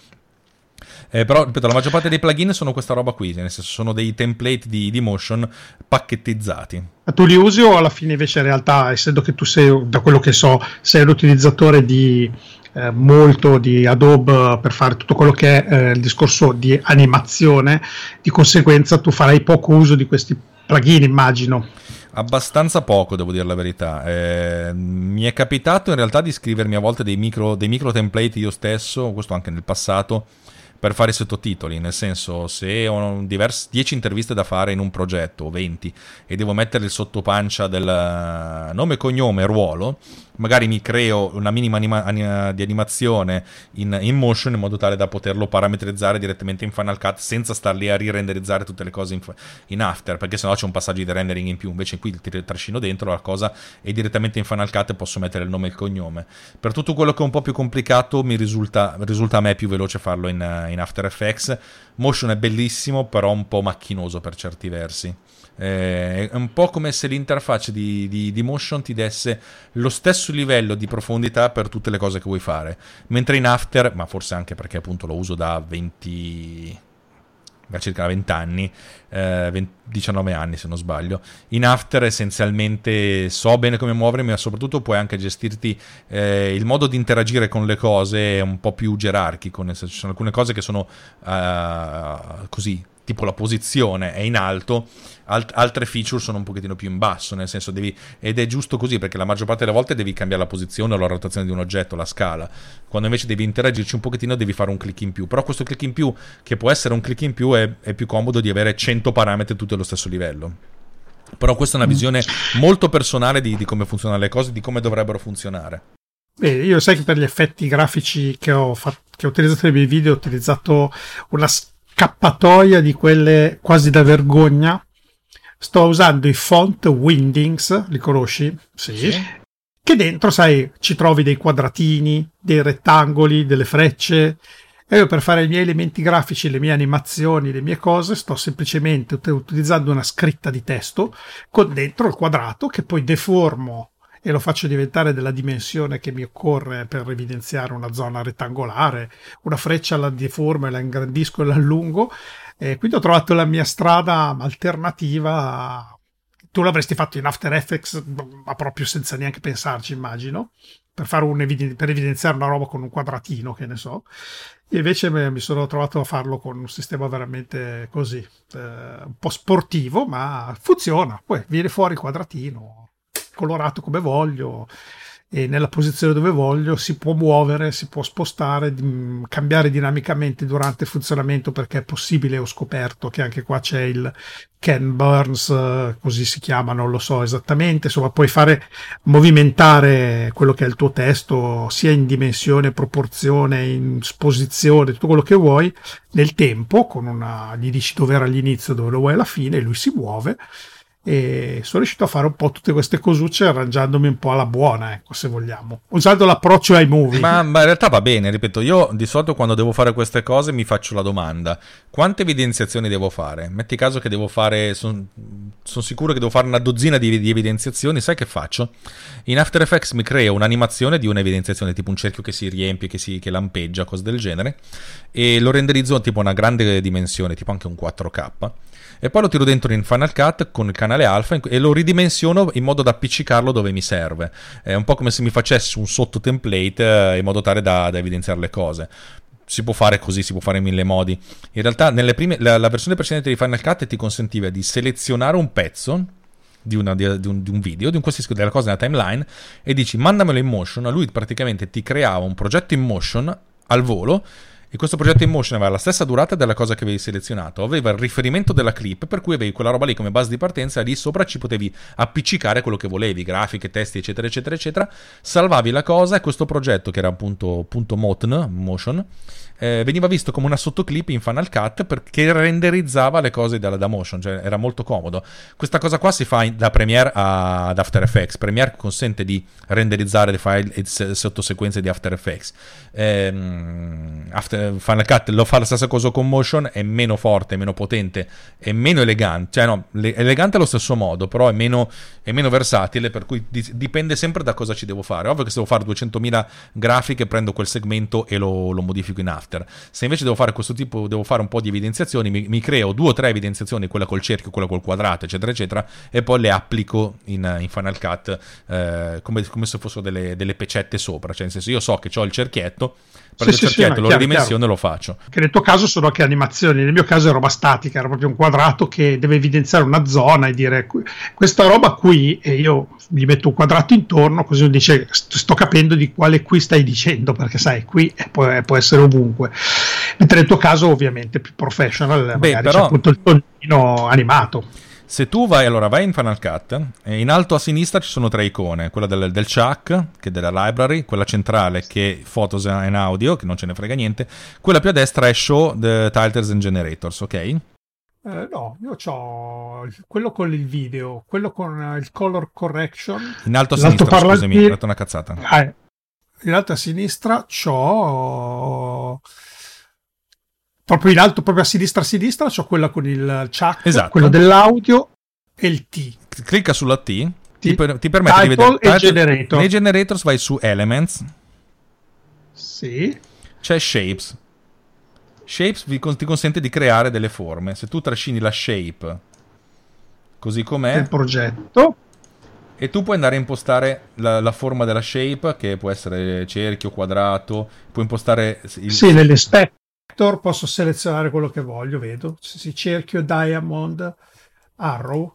Eh, però, ripeto, la maggior parte dei plugin sono questa roba qui, nel senso sono dei template di, di motion pacchettizzati. Tu li usi o alla fine invece in realtà, essendo che tu sei, da quello che so, sei un utilizzatore di eh, molto di Adobe per fare tutto quello che è eh, il discorso di animazione, di conseguenza tu farai poco uso di questi plugin, immagino. Abbastanza poco, devo dire la verità. Eh, mi è capitato in realtà di scrivermi a volte dei micro, dei micro template io stesso, questo anche nel passato, per fare i sottotitoli, nel senso se ho 10 interviste da fare in un progetto, o 20, e devo mettere il sottopancia del nome, cognome, ruolo, magari mi creo una minima anima, anima, di animazione in, in, motion in modo tale da poterlo parametrizzare direttamente in Final Cut senza star lì a rirenderizzare tutte le cose in, in After, perché sennò c'è un passaggio di rendering in più, invece qui ti trascino dentro la cosa e direttamente in Final Cut posso mettere il nome e il cognome. Per tutto quello che è un po' più complicato mi risulta, risulta a me più veloce farlo in, in After Effects. Motion è bellissimo, però un po' macchinoso per certi versi. Eh, è un po' come se l'interfaccia di, di, di, Motion ti desse lo stesso livello di profondità per tutte le cose che vuoi fare. Mentre in After, ma forse anche perché appunto lo uso da 20 da circa 20 anni, eh, 20, 19 anni se non sbaglio. In After essenzialmente so bene come muovermi, ma soprattutto puoi anche gestirti eh, il modo di interagire con le cose è un po' più gerarchico, nel senso ci sono alcune cose che sono uh, così tipo la posizione è in alto, alt- altre feature sono un pochettino più in basso, nel senso devi, ed è giusto così perché la maggior parte delle volte devi cambiare la posizione o la rotazione di un oggetto, la scala, quando invece devi interagirci un pochettino devi fare un click in più, però questo click in più, che può essere un click in più, è, è più comodo di avere 100 parametri tutti allo stesso livello. Però questa è una mm. visione molto personale di, di come funzionano le cose, di come dovrebbero funzionare. Beh, io sai che per gli effetti grafici che ho, fatto, che ho utilizzato nei miei video ho utilizzato una scappatoia di quelle quasi da vergogna. Sto usando i font Windings, li conosci? Sì. sì. Che dentro, sai, ci trovi dei quadratini, dei rettangoli, delle frecce. E io per fare i miei elementi grafici, le mie animazioni, le mie cose, sto semplicemente utilizzando una scritta di testo con dentro il quadrato che poi deformo e lo faccio diventare della dimensione che mi occorre per evidenziare una zona rettangolare, una freccia la deformo e la ingrandisco e la allungo. E quindi ho trovato la mia strada alternativa. Tu l'avresti fatto in After Effects, ma proprio senza neanche pensarci, immagino, per, fare un eviden- per evidenziare una roba con un quadratino, che ne so. E invece mi sono trovato a farlo con un sistema veramente così, eh, un po' sportivo, ma funziona. Poi viene fuori il quadratino, colorato come voglio e nella posizione dove voglio si può muovere, si può spostare, cambiare dinamicamente durante il funzionamento perché è possibile, ho scoperto che anche qua c'è il Ken Burns, così si chiama, non lo so esattamente, insomma puoi fare movimentare quello che è il tuo testo sia in dimensione, proporzione, in posizione, tutto quello che vuoi nel tempo, con una, gli dici dove era all'inizio, dove lo vuoi alla fine, lui si muove e sono riuscito a fare un po' tutte queste cosucce arrangiandomi un po' alla buona, ecco, se vogliamo, usando l'approccio ai movie. Ma, ma, in realtà va bene, ripeto, io di solito quando devo fare queste cose mi faccio la domanda, quante evidenziazioni devo fare? Metti caso che devo fare, sono son sicuro che devo fare una dozzina di, di, evidenziazioni, sai che faccio? In After Effects mi creo un'animazione di un'evidenziazione, tipo un cerchio che si riempie, che, si, che lampeggia, cose del genere, e lo renderizzo tipo una grande dimensione, tipo anche un 4K e poi lo tiro dentro in Final Cut con il canale alfa e lo ridimensiono in modo da appiccicarlo dove mi serve. È un po' come se mi facessi un sotto template eh, in modo tale da, da evidenziare le cose si può fare così, si può fare in mille modi. In realtà, prime, la, la, versione precedente di Final Cut ti consentiva di selezionare un pezzo di, una, di, di, un, di un, video, di un qualsiasi della cosa nella timeline, e dici mandamelo in motion. Lui praticamente ti creava un progetto in motion al volo e questo progetto in motion aveva la stessa durata della cosa che avevi selezionato, aveva il riferimento della clip, per cui avevi quella roba lì come base di partenza, lì sopra ci potevi appiccicare quello che volevi, grafiche, testi, eccetera, eccetera, eccetera. Salvavi la cosa e questo progetto, che era appunto, appunto Motn, Motion, eh, veniva visto come una sottoclip in Final Cut perché renderizzava le cose da, da motion, cioè era molto comodo. Questa cosa qua si fa in, da Premiere ad After Effects. Premiere consente di renderizzare le file e sottosequenze di After Effects. Eh, After, Final Cut lo fa la stessa cosa con motion, è meno forte, meno potente, è meno elegante, cioè no, elegante allo stesso modo, però è meno, è meno versatile, per cui dipende sempre da cosa ci devo fare. Ovvio che se devo fare 200.000 grafiche prendo quel segmento e lo, lo modifico in After After. Se invece devo fare questo tipo, devo fare un po' di evidenziazioni, mi, mi creo due o tre evidenziazioni, quella col cerchio, quella col quadrato, eccetera, eccetera, e poi le applico in, in Final Cut eh, come, come, se fossero delle, delle pecette sopra. Cioè, nel senso, io so che ho il cerchietto, prendo sì, il cerchietto, sì, lo ridimensiono e lo faccio. Che nel tuo caso sono anche animazioni, nel mio caso è roba statica, era proprio un quadrato che deve evidenziare una zona e dire questa roba qui, e io gli metto un quadrato intorno, così uno dice sto capendo di quale qui stai dicendo, perché sai, qui può, può essere ovunque. Mentre nel tuo caso ovviamente più professional, Beh, magari però... c'è appunto il tonino animato. Se tu vai, allora vai in Final Cut, e in alto a sinistra ci sono tre icone, quella del, del Chuck, che è della library, quella centrale che è Photos and Audio, che non ce ne frega niente, quella più a destra è Show the Titles and Generators, ok? Eh, no, io ho quello con il video, quello con il color correction. In alto a sinistra, scusami, ho detto una cazzata. Eh, in alto a sinistra c'ho proprio in alto, proprio a sinistra a sinistra, c'ho quella con il chuck, esatto. quello dell'audio e il T. Clicca sulla T. Ti, per, ti, permette Title di vedere... E generator. Nei generators vai su Elements. Sì. C'è Shapes. Shapes vi, ti consente di creare delle forme. Se tu trascini la shape così com'è... Il progetto. E tu puoi andare a impostare la, la, forma della shape, che può essere cerchio, quadrato, puoi impostare... Il... Sì, nelle spec selector posso selezionare quello che voglio, vedo. Se si cerchio diamond, arrow,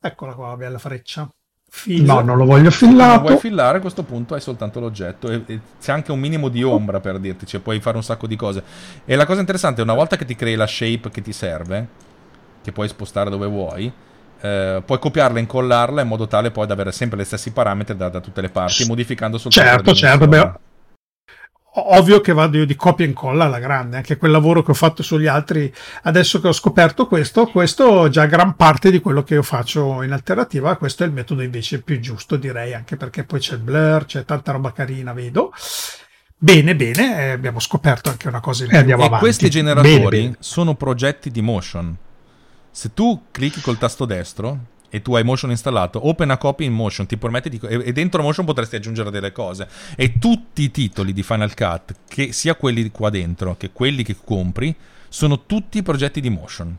eccola qua, bella freccia. Fill. No, non lo voglio fillato. Se vuoi fillare a questo punto hai soltanto l'oggetto e, e, c'è anche un minimo di ombra per dirti, cioè puoi fare un sacco di cose. E la cosa interessante è una volta che ti crei la shape che ti serve, che puoi spostare dove vuoi, eh, puoi copiarla e incollarla in modo tale poi da avere sempre gli stessi parametri da, da tutte le parti, modificando soltanto Certo, certo, beh, ovvio che vado io di copia e incolla alla grande, anche quel lavoro che ho fatto sugli altri, adesso che ho scoperto questo, questo è già gran parte di quello che io faccio in alternativa, questo è il metodo invece più giusto direi, anche perché poi c'è il blur, c'è tanta roba carina, vedo. Bene, bene, eh, abbiamo scoperto anche una cosa in più. E andiamo e avanti. questi generatori bene, bene. sono progetti di motion. Se tu clicchi col tasto destro, e tu hai Motion installato, open a copy in Motion, ti permette di... e dentro Motion potresti aggiungere delle cose. E tutti i titoli di Final Cut, che sia quelli qua dentro che quelli che compri, sono tutti progetti di Motion.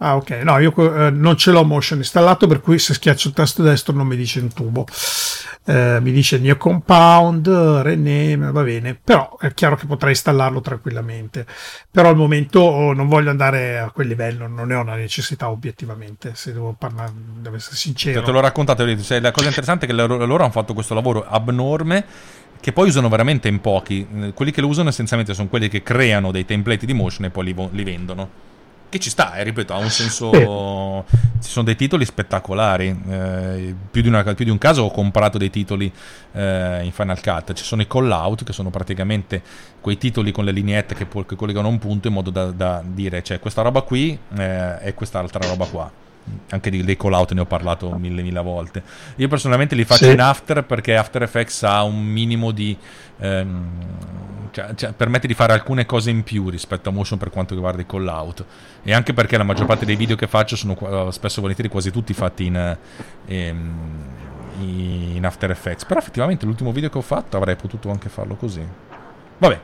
Ah, ok. No, io eh, non ce l'ho Motion installato, per cui se schiaccio il tasto destro non mi dice in tubo. Eh, mi dice New Compound, Rename, va bene. Però è chiaro che potrei installarlo tranquillamente. Però al momento non voglio andare a quel livello, non ne ho una necessità obiettivamente, se devo parlare, devo essere sincero. Te l'ho raccontato, cioè, la cosa interessante è che loro, loro hanno fatto questo lavoro abnorme che poi usano veramente in pochi. Quelli che lo usano essenzialmente sono quelli che creano dei template di motion e poi li, li vendono. Che ci sta, eh, ripeto, ha un senso. Ci sono dei titoli spettacolari. Eh, più, di una, più, di un caso ho comprato dei titoli eh, in Final Cut. Ci sono i call out, che sono praticamente quei titoli con le lineette che, che collegano un punto in modo da, da dire, cioè, questa roba qui eh, e quest'altra roba qua anche dei call out ne ho parlato mille mille volte. Io personalmente li faccio sì. in After perché After Effects ha un minimo di ehm, cioè, cioè, permette di fare alcune cose in più rispetto a Motion per quanto riguarda i call out e anche perché la maggior parte dei video che faccio sono spesso volentieri quasi tutti fatti in, ehm, in After Effects. Però effettivamente l'ultimo video che ho fatto avrei potuto anche farlo così. Vabbè,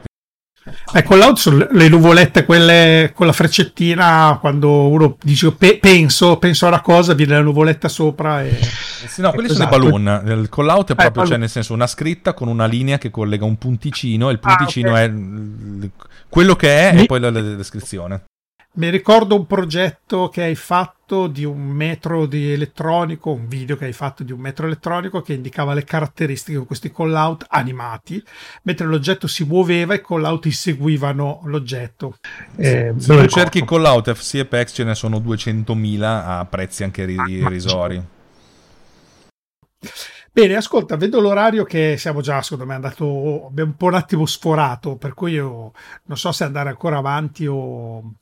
Ecco, l'out sono le nuvolette, quelle con la freccettina, quando uno dice pe- penso, penso a una cosa, viene la nuvoletta sopra e... Eh sì, no, quelli esatto. sono i balloon. Il call out è proprio, eh, cioè, nel senso, una scritta con una linea che collega un punticino, e il punticino ah, okay. è quello che è Mi... e poi la, la descrizione. Mi ricordo un progetto che hai fatto di un metro di elettronico, un video che hai fatto di un metro elettronico che indicava le caratteristiche con questi call out animati, mentre l'oggetto si muoveva e i call out seguivano l'oggetto. Eh, Se cerchi call out FC Apex ce ne sono 200.000 a prezzi anche ri- irrisori. Bene, ascolta, vedo l'orario che siamo già, secondo me, andato, abbiamo un po' un attimo sforato, per cui io non so se andare ancora avanti o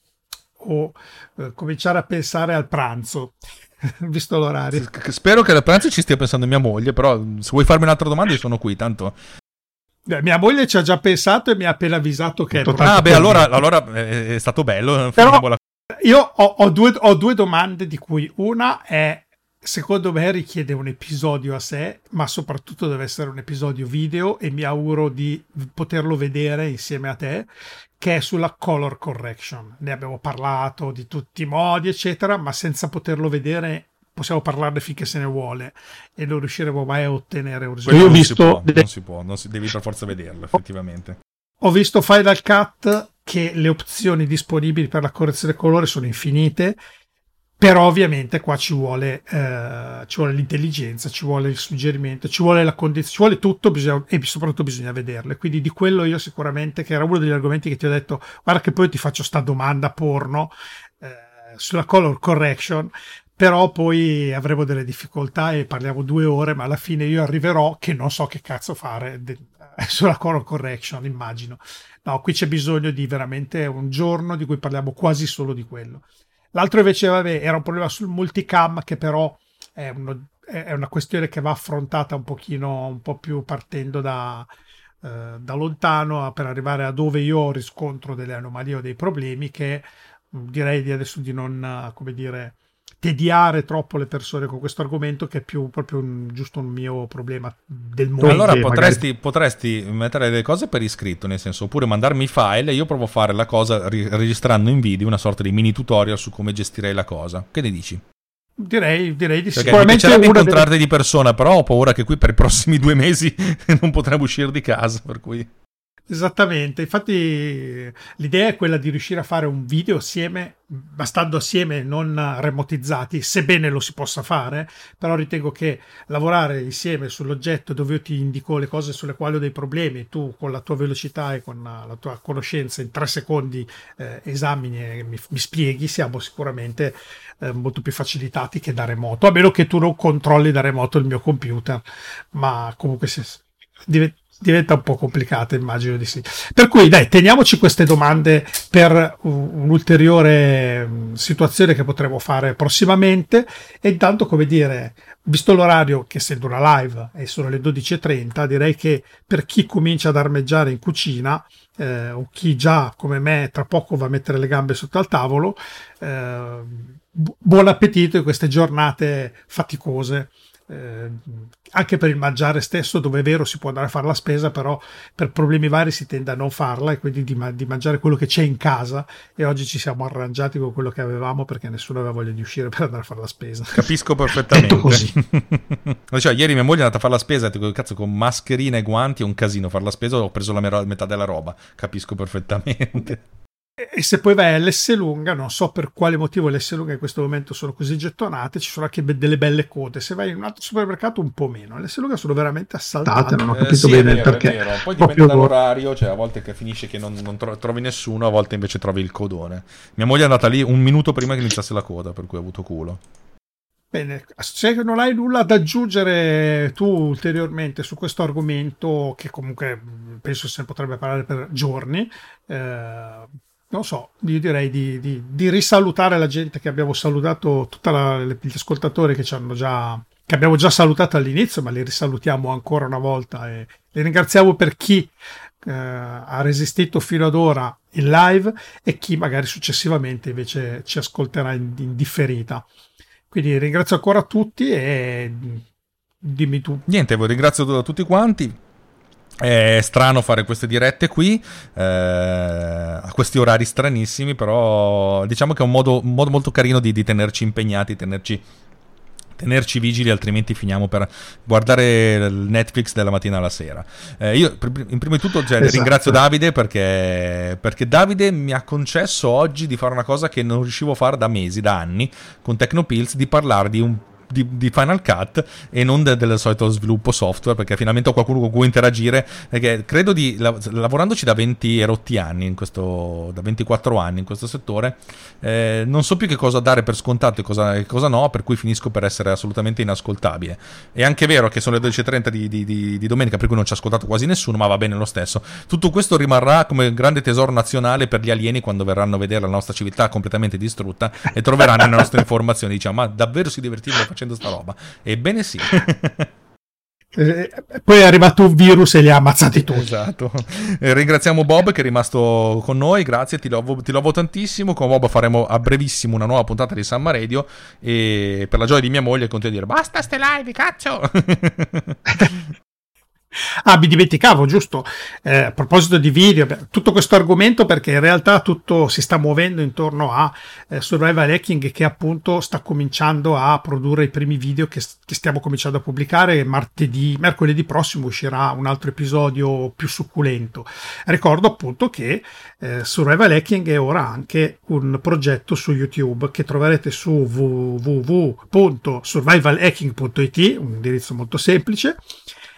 o eh, cominciare a pensare al pranzo. (laughs) Visto l'orario, spero che al pranzo ci stia pensando mia moglie. Però, se vuoi farmi un'altra domanda, io sono qui. Tanto Beh, mia moglie ci ha già pensato e mi ha appena avvisato che. Ah, beh, allora, allora, è stato bello. Però io ho, ho, due, ho, due, domande, di cui una è secondo me richiede un episodio a sé, ma soprattutto deve essere un episodio video e mi auguro di poterlo vedere insieme a te, che è sulla color correction. Ne abbiamo parlato di tutti i modi, eccetera, ma senza poterlo vedere possiamo parlarne finché se ne vuole e non riusciremo mai a ottenere un risultato. Io ho visto... Si può, non si può, non si, devi per forza vederlo, effettivamente. Ho visto Final Cut che le opzioni disponibili per la correzione colore sono infinite però ovviamente qua ci vuole, eh, ci vuole l'intelligenza, ci vuole il suggerimento, ci vuole la condizione, ci vuole tutto bisogna, e soprattutto bisogna vederle. Quindi di quello io sicuramente, che era uno degli argomenti che ti ho detto, guarda che poi ti faccio sta domanda porno eh, sulla color correction, però poi avremo delle difficoltà e parliamo due ore, ma alla fine io arriverò che non so che cazzo fare de- (laughs) sulla color correction, immagino. No, qui c'è bisogno di veramente un giorno di cui parliamo quasi solo di quello. L'altro invece, vabbè, era un problema sul multicam che però è, uno, è una questione che va affrontata un pochino, un po' più partendo da, eh, da lontano per arrivare a dove io riscontro delle anomalie o dei problemi che direi di adesso di non, come dire, tediare troppo le persone con questo argomento che è più proprio un, giusto un mio problema del mondo. Allora potresti, magari... potresti, mettere delle cose per iscritto, nel senso, oppure mandarmi i file e io provo a fare la cosa ri- registrando in video una sorta di mini tutorial su come gestirei la cosa. Che ne dici? Direi, direi di sì. Sicuramente mi incontrarti delle... di persona, però ho paura che qui per i prossimi (laughs) due mesi non potremo uscire di casa, per cui... Esattamente, infatti l'idea è quella di riuscire a fare un video assieme, bastando assieme, non remotizzati, sebbene lo si possa fare, però ritengo che lavorare insieme sull'oggetto dove io ti indico le cose sulle quali ho dei problemi, tu con la tua velocità e con la tua conoscenza in tre secondi eh, esamini e mi, mi, spieghi, siamo sicuramente eh, molto più facilitati che da remoto, a meno che tu non controlli da remoto il mio computer, ma comunque se, diventa diventa un po' complicata, immagino di sì. Per cui dai, teniamoci queste domande per un'ulteriore mm, situazione che potremo fare prossimamente e intanto, come dire, visto l'orario che essendo una live e sono le 12.30, direi che per chi comincia ad armeggiare in cucina eh, o chi già come me tra poco va a mettere le gambe sotto al tavolo, eh, buon appetito in queste giornate faticose eh, anche per il mangiare stesso, dove è vero si può andare a fare la spesa, però per problemi vari si tende a non farla e quindi di, di, mangiare quello che c'è in casa. E oggi ci siamo arrangiati con quello che avevamo perché nessuno aveva voglia di uscire (laughs) per andare a fare la spesa. Capisco perfettamente. così. (laughs) cioè, ieri mia moglie è andata a fare la spesa, dico, cazzo, con mascherina e guanti è un casino fare la spesa, ho preso la metà della roba. Capisco perfettamente. E se poi vai all'S lunga, non so per quale motivo le S lunga in questo momento sono così gettonate, ci sono anche delle belle code. Se vai in un altro supermercato, un po' meno. Le S lunga sono veramente assaltate. Non ho capito eh, sì, bene vero, perché. Poi dipende dall'orario, cioè a volte che finisce che non, non, trovi nessuno, a volte invece trovi il codone. Mia moglie è andata lì un minuto prima che iniziasse la coda, per cui ha avuto culo. Bene, se non hai nulla da aggiungere tu ulteriormente su questo argomento, che comunque penso se ne potrebbe parlare per giorni, eh, non so, io direi di, di, di, risalutare la gente che abbiamo salutato, tutti gli ascoltatori che ci hanno già che abbiamo già salutato all'inizio, ma li risalutiamo ancora una volta e li ringraziamo per chi eh, ha resistito fino ad ora in live e chi magari successivamente invece ci ascolterà in, in differita. Quindi ringrazio ancora tutti e dimmi tu. Niente, vi ringrazio tutti quanti. È strano fare queste dirette qui, eh, a questi orari stranissimi, però diciamo che è un modo, un modo molto carino di, di tenerci impegnati, tenerci tenerci vigili, altrimenti finiamo per guardare il Netflix dalla mattina alla sera. Eh, io, in prima di tutto, cioè, esatto. ringrazio Davide perché, perché, Davide mi ha concesso oggi di fare una cosa che non riuscivo a fare da mesi, da anni, con Tecnopills, di parlare di un di, di Final Cut e non de, del solito sviluppo software, perché finalmente ho qualcuno con cui interagire, perché credo di, lavorandoci da 20 erotti anni, in questo, da 24 anni in questo settore, eh, non so più che cosa dare per scontato e cosa, e cosa, no, per cui finisco per essere assolutamente inascoltabile. È anche vero che sono le 12.30 di, di, di, domenica, per cui non ci ha ascoltato quasi nessuno, ma va bene lo stesso. Tutto questo rimarrà come grande tesoro nazionale per gli alieni quando verranno a vedere la nostra civiltà completamente distrutta e troveranno le nostre informazioni. Diciamo, ma davvero si divertivano facendo facendo sta roba. Ebbene sì. (laughs) Eh, poi è arrivato un virus e li ha ammazzati tutti. Esatto. Eh, ringraziamo Bob che è rimasto con noi, grazie, ti lovo, ti lovo tantissimo. Con Bob faremo a brevissimo una nuova puntata di Samma Radio e per la gioia di mia moglie continuo a dire basta ste live, cazzo! (laughs) Ah, mi dimenticavo, giusto. Eh, a proposito di video, tutto questo argomento perché in realtà tutto si sta muovendo intorno a eh, Survival Hacking che appunto sta cominciando a produrre i primi video che, che, stiamo cominciando a pubblicare. Martedì, mercoledì prossimo uscirà un altro episodio più succulento. Ricordo appunto che eh, Survival Hacking è ora anche un progetto su YouTube che troverete su www.survivalhacking.it, un indirizzo molto semplice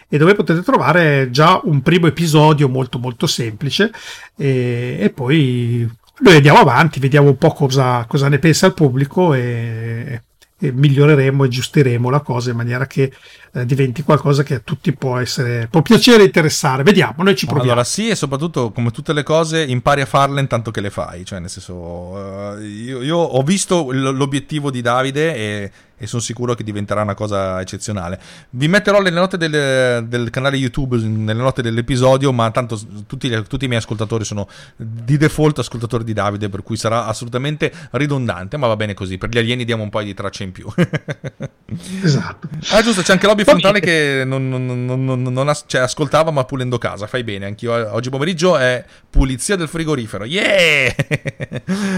e dove potete trovare già un primo episodio molto molto semplice. E, e poi noi andiamo avanti, vediamo un po' cosa, cosa ne pensa il pubblico e, e miglioreremo e aggiusteremo la cosa in maniera che eh, diventi qualcosa che a tutti può essere può piacere e interessare. Vediamo, noi ci proviamo. Allora, sì, e soprattutto come tutte le cose, impari a farle intanto che le fai. Cioè, nel senso, uh, io, io, ho visto l'obiettivo di Davide e e sono sicuro che diventerà una cosa eccezionale. Vi metterò nelle note del, del canale YouTube, nelle note dell'episodio, ma tanto tutti, tutti, i miei ascoltatori sono di default ascoltatori di Davide, per cui sarà assolutamente ridondante, ma va bene così, per gli alieni diamo un po' di tracce in più. (laughs) esatto. Ah giusto, c'è anche Lobby Frontale che non, non, non, non as- cioè, ascoltava ma pulendo casa, fai bene, anch'io oggi pomeriggio è pulizia del frigorifero, yeah!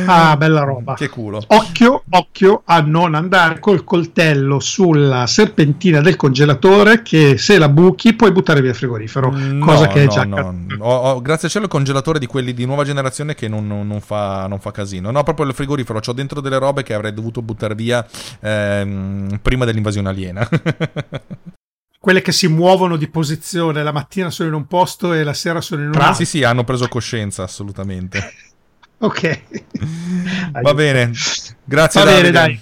ah, bella roba. Che culo. Occhio, occhio a non andare col coltello sulla serpentina del congelatore che se la buchi puoi buttare via il frigorifero. No, cosa che no, è già no. Ho, ho, grazie a cielo il congelatore di quelli di nuova generazione che non, non, non, fa, non fa, casino. No, proprio il frigorifero. Ho dentro delle robe che avrei dovuto buttare via ehm, prima dell'invasione aliena. (laughs) quelle che si muovono di posizione la mattina sono in un posto e la sera sono in un altro. Sì, sì, hanno preso coscienza assolutamente. ok. Va bene. Grazie Va bene, dai.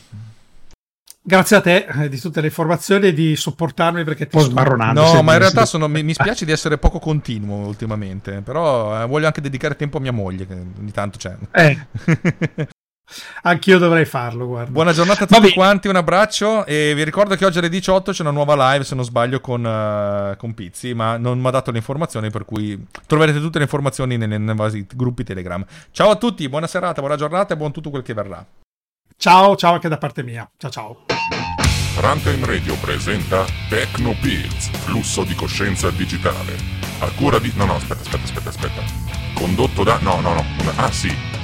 Grazie a te eh, di tutte le informazioni e di sopportarmi perché ti sto sbarronando. No, ma in realtà sono, mi, mi, spiace di essere poco continuo ultimamente, però eh, voglio anche dedicare tempo a mia moglie, che ogni tanto c'è. Eh. (laughs) Anch'io dovrei farlo, guarda. Buona giornata a tutti quanti, un abbraccio e vi ricordo che oggi alle 18 c'è una nuova live, se non sbaglio, con, uh, con Pizzi, ma non mi ha dato le informazioni, per cui troverete tutte le informazioni nei, nei, nei gruppi Telegram. Ciao a tutti, buona serata, buona giornata e buon tutto quel che verrà. Ciao, ciao anche da parte mia. Ciao ciao. Runtime Radio presenta Techno Pills, flusso di coscienza digitale. A cura di... No, no, aspetta, aspetta, aspetta, aspetta. Condotto da... No, no, no. Ah, sì.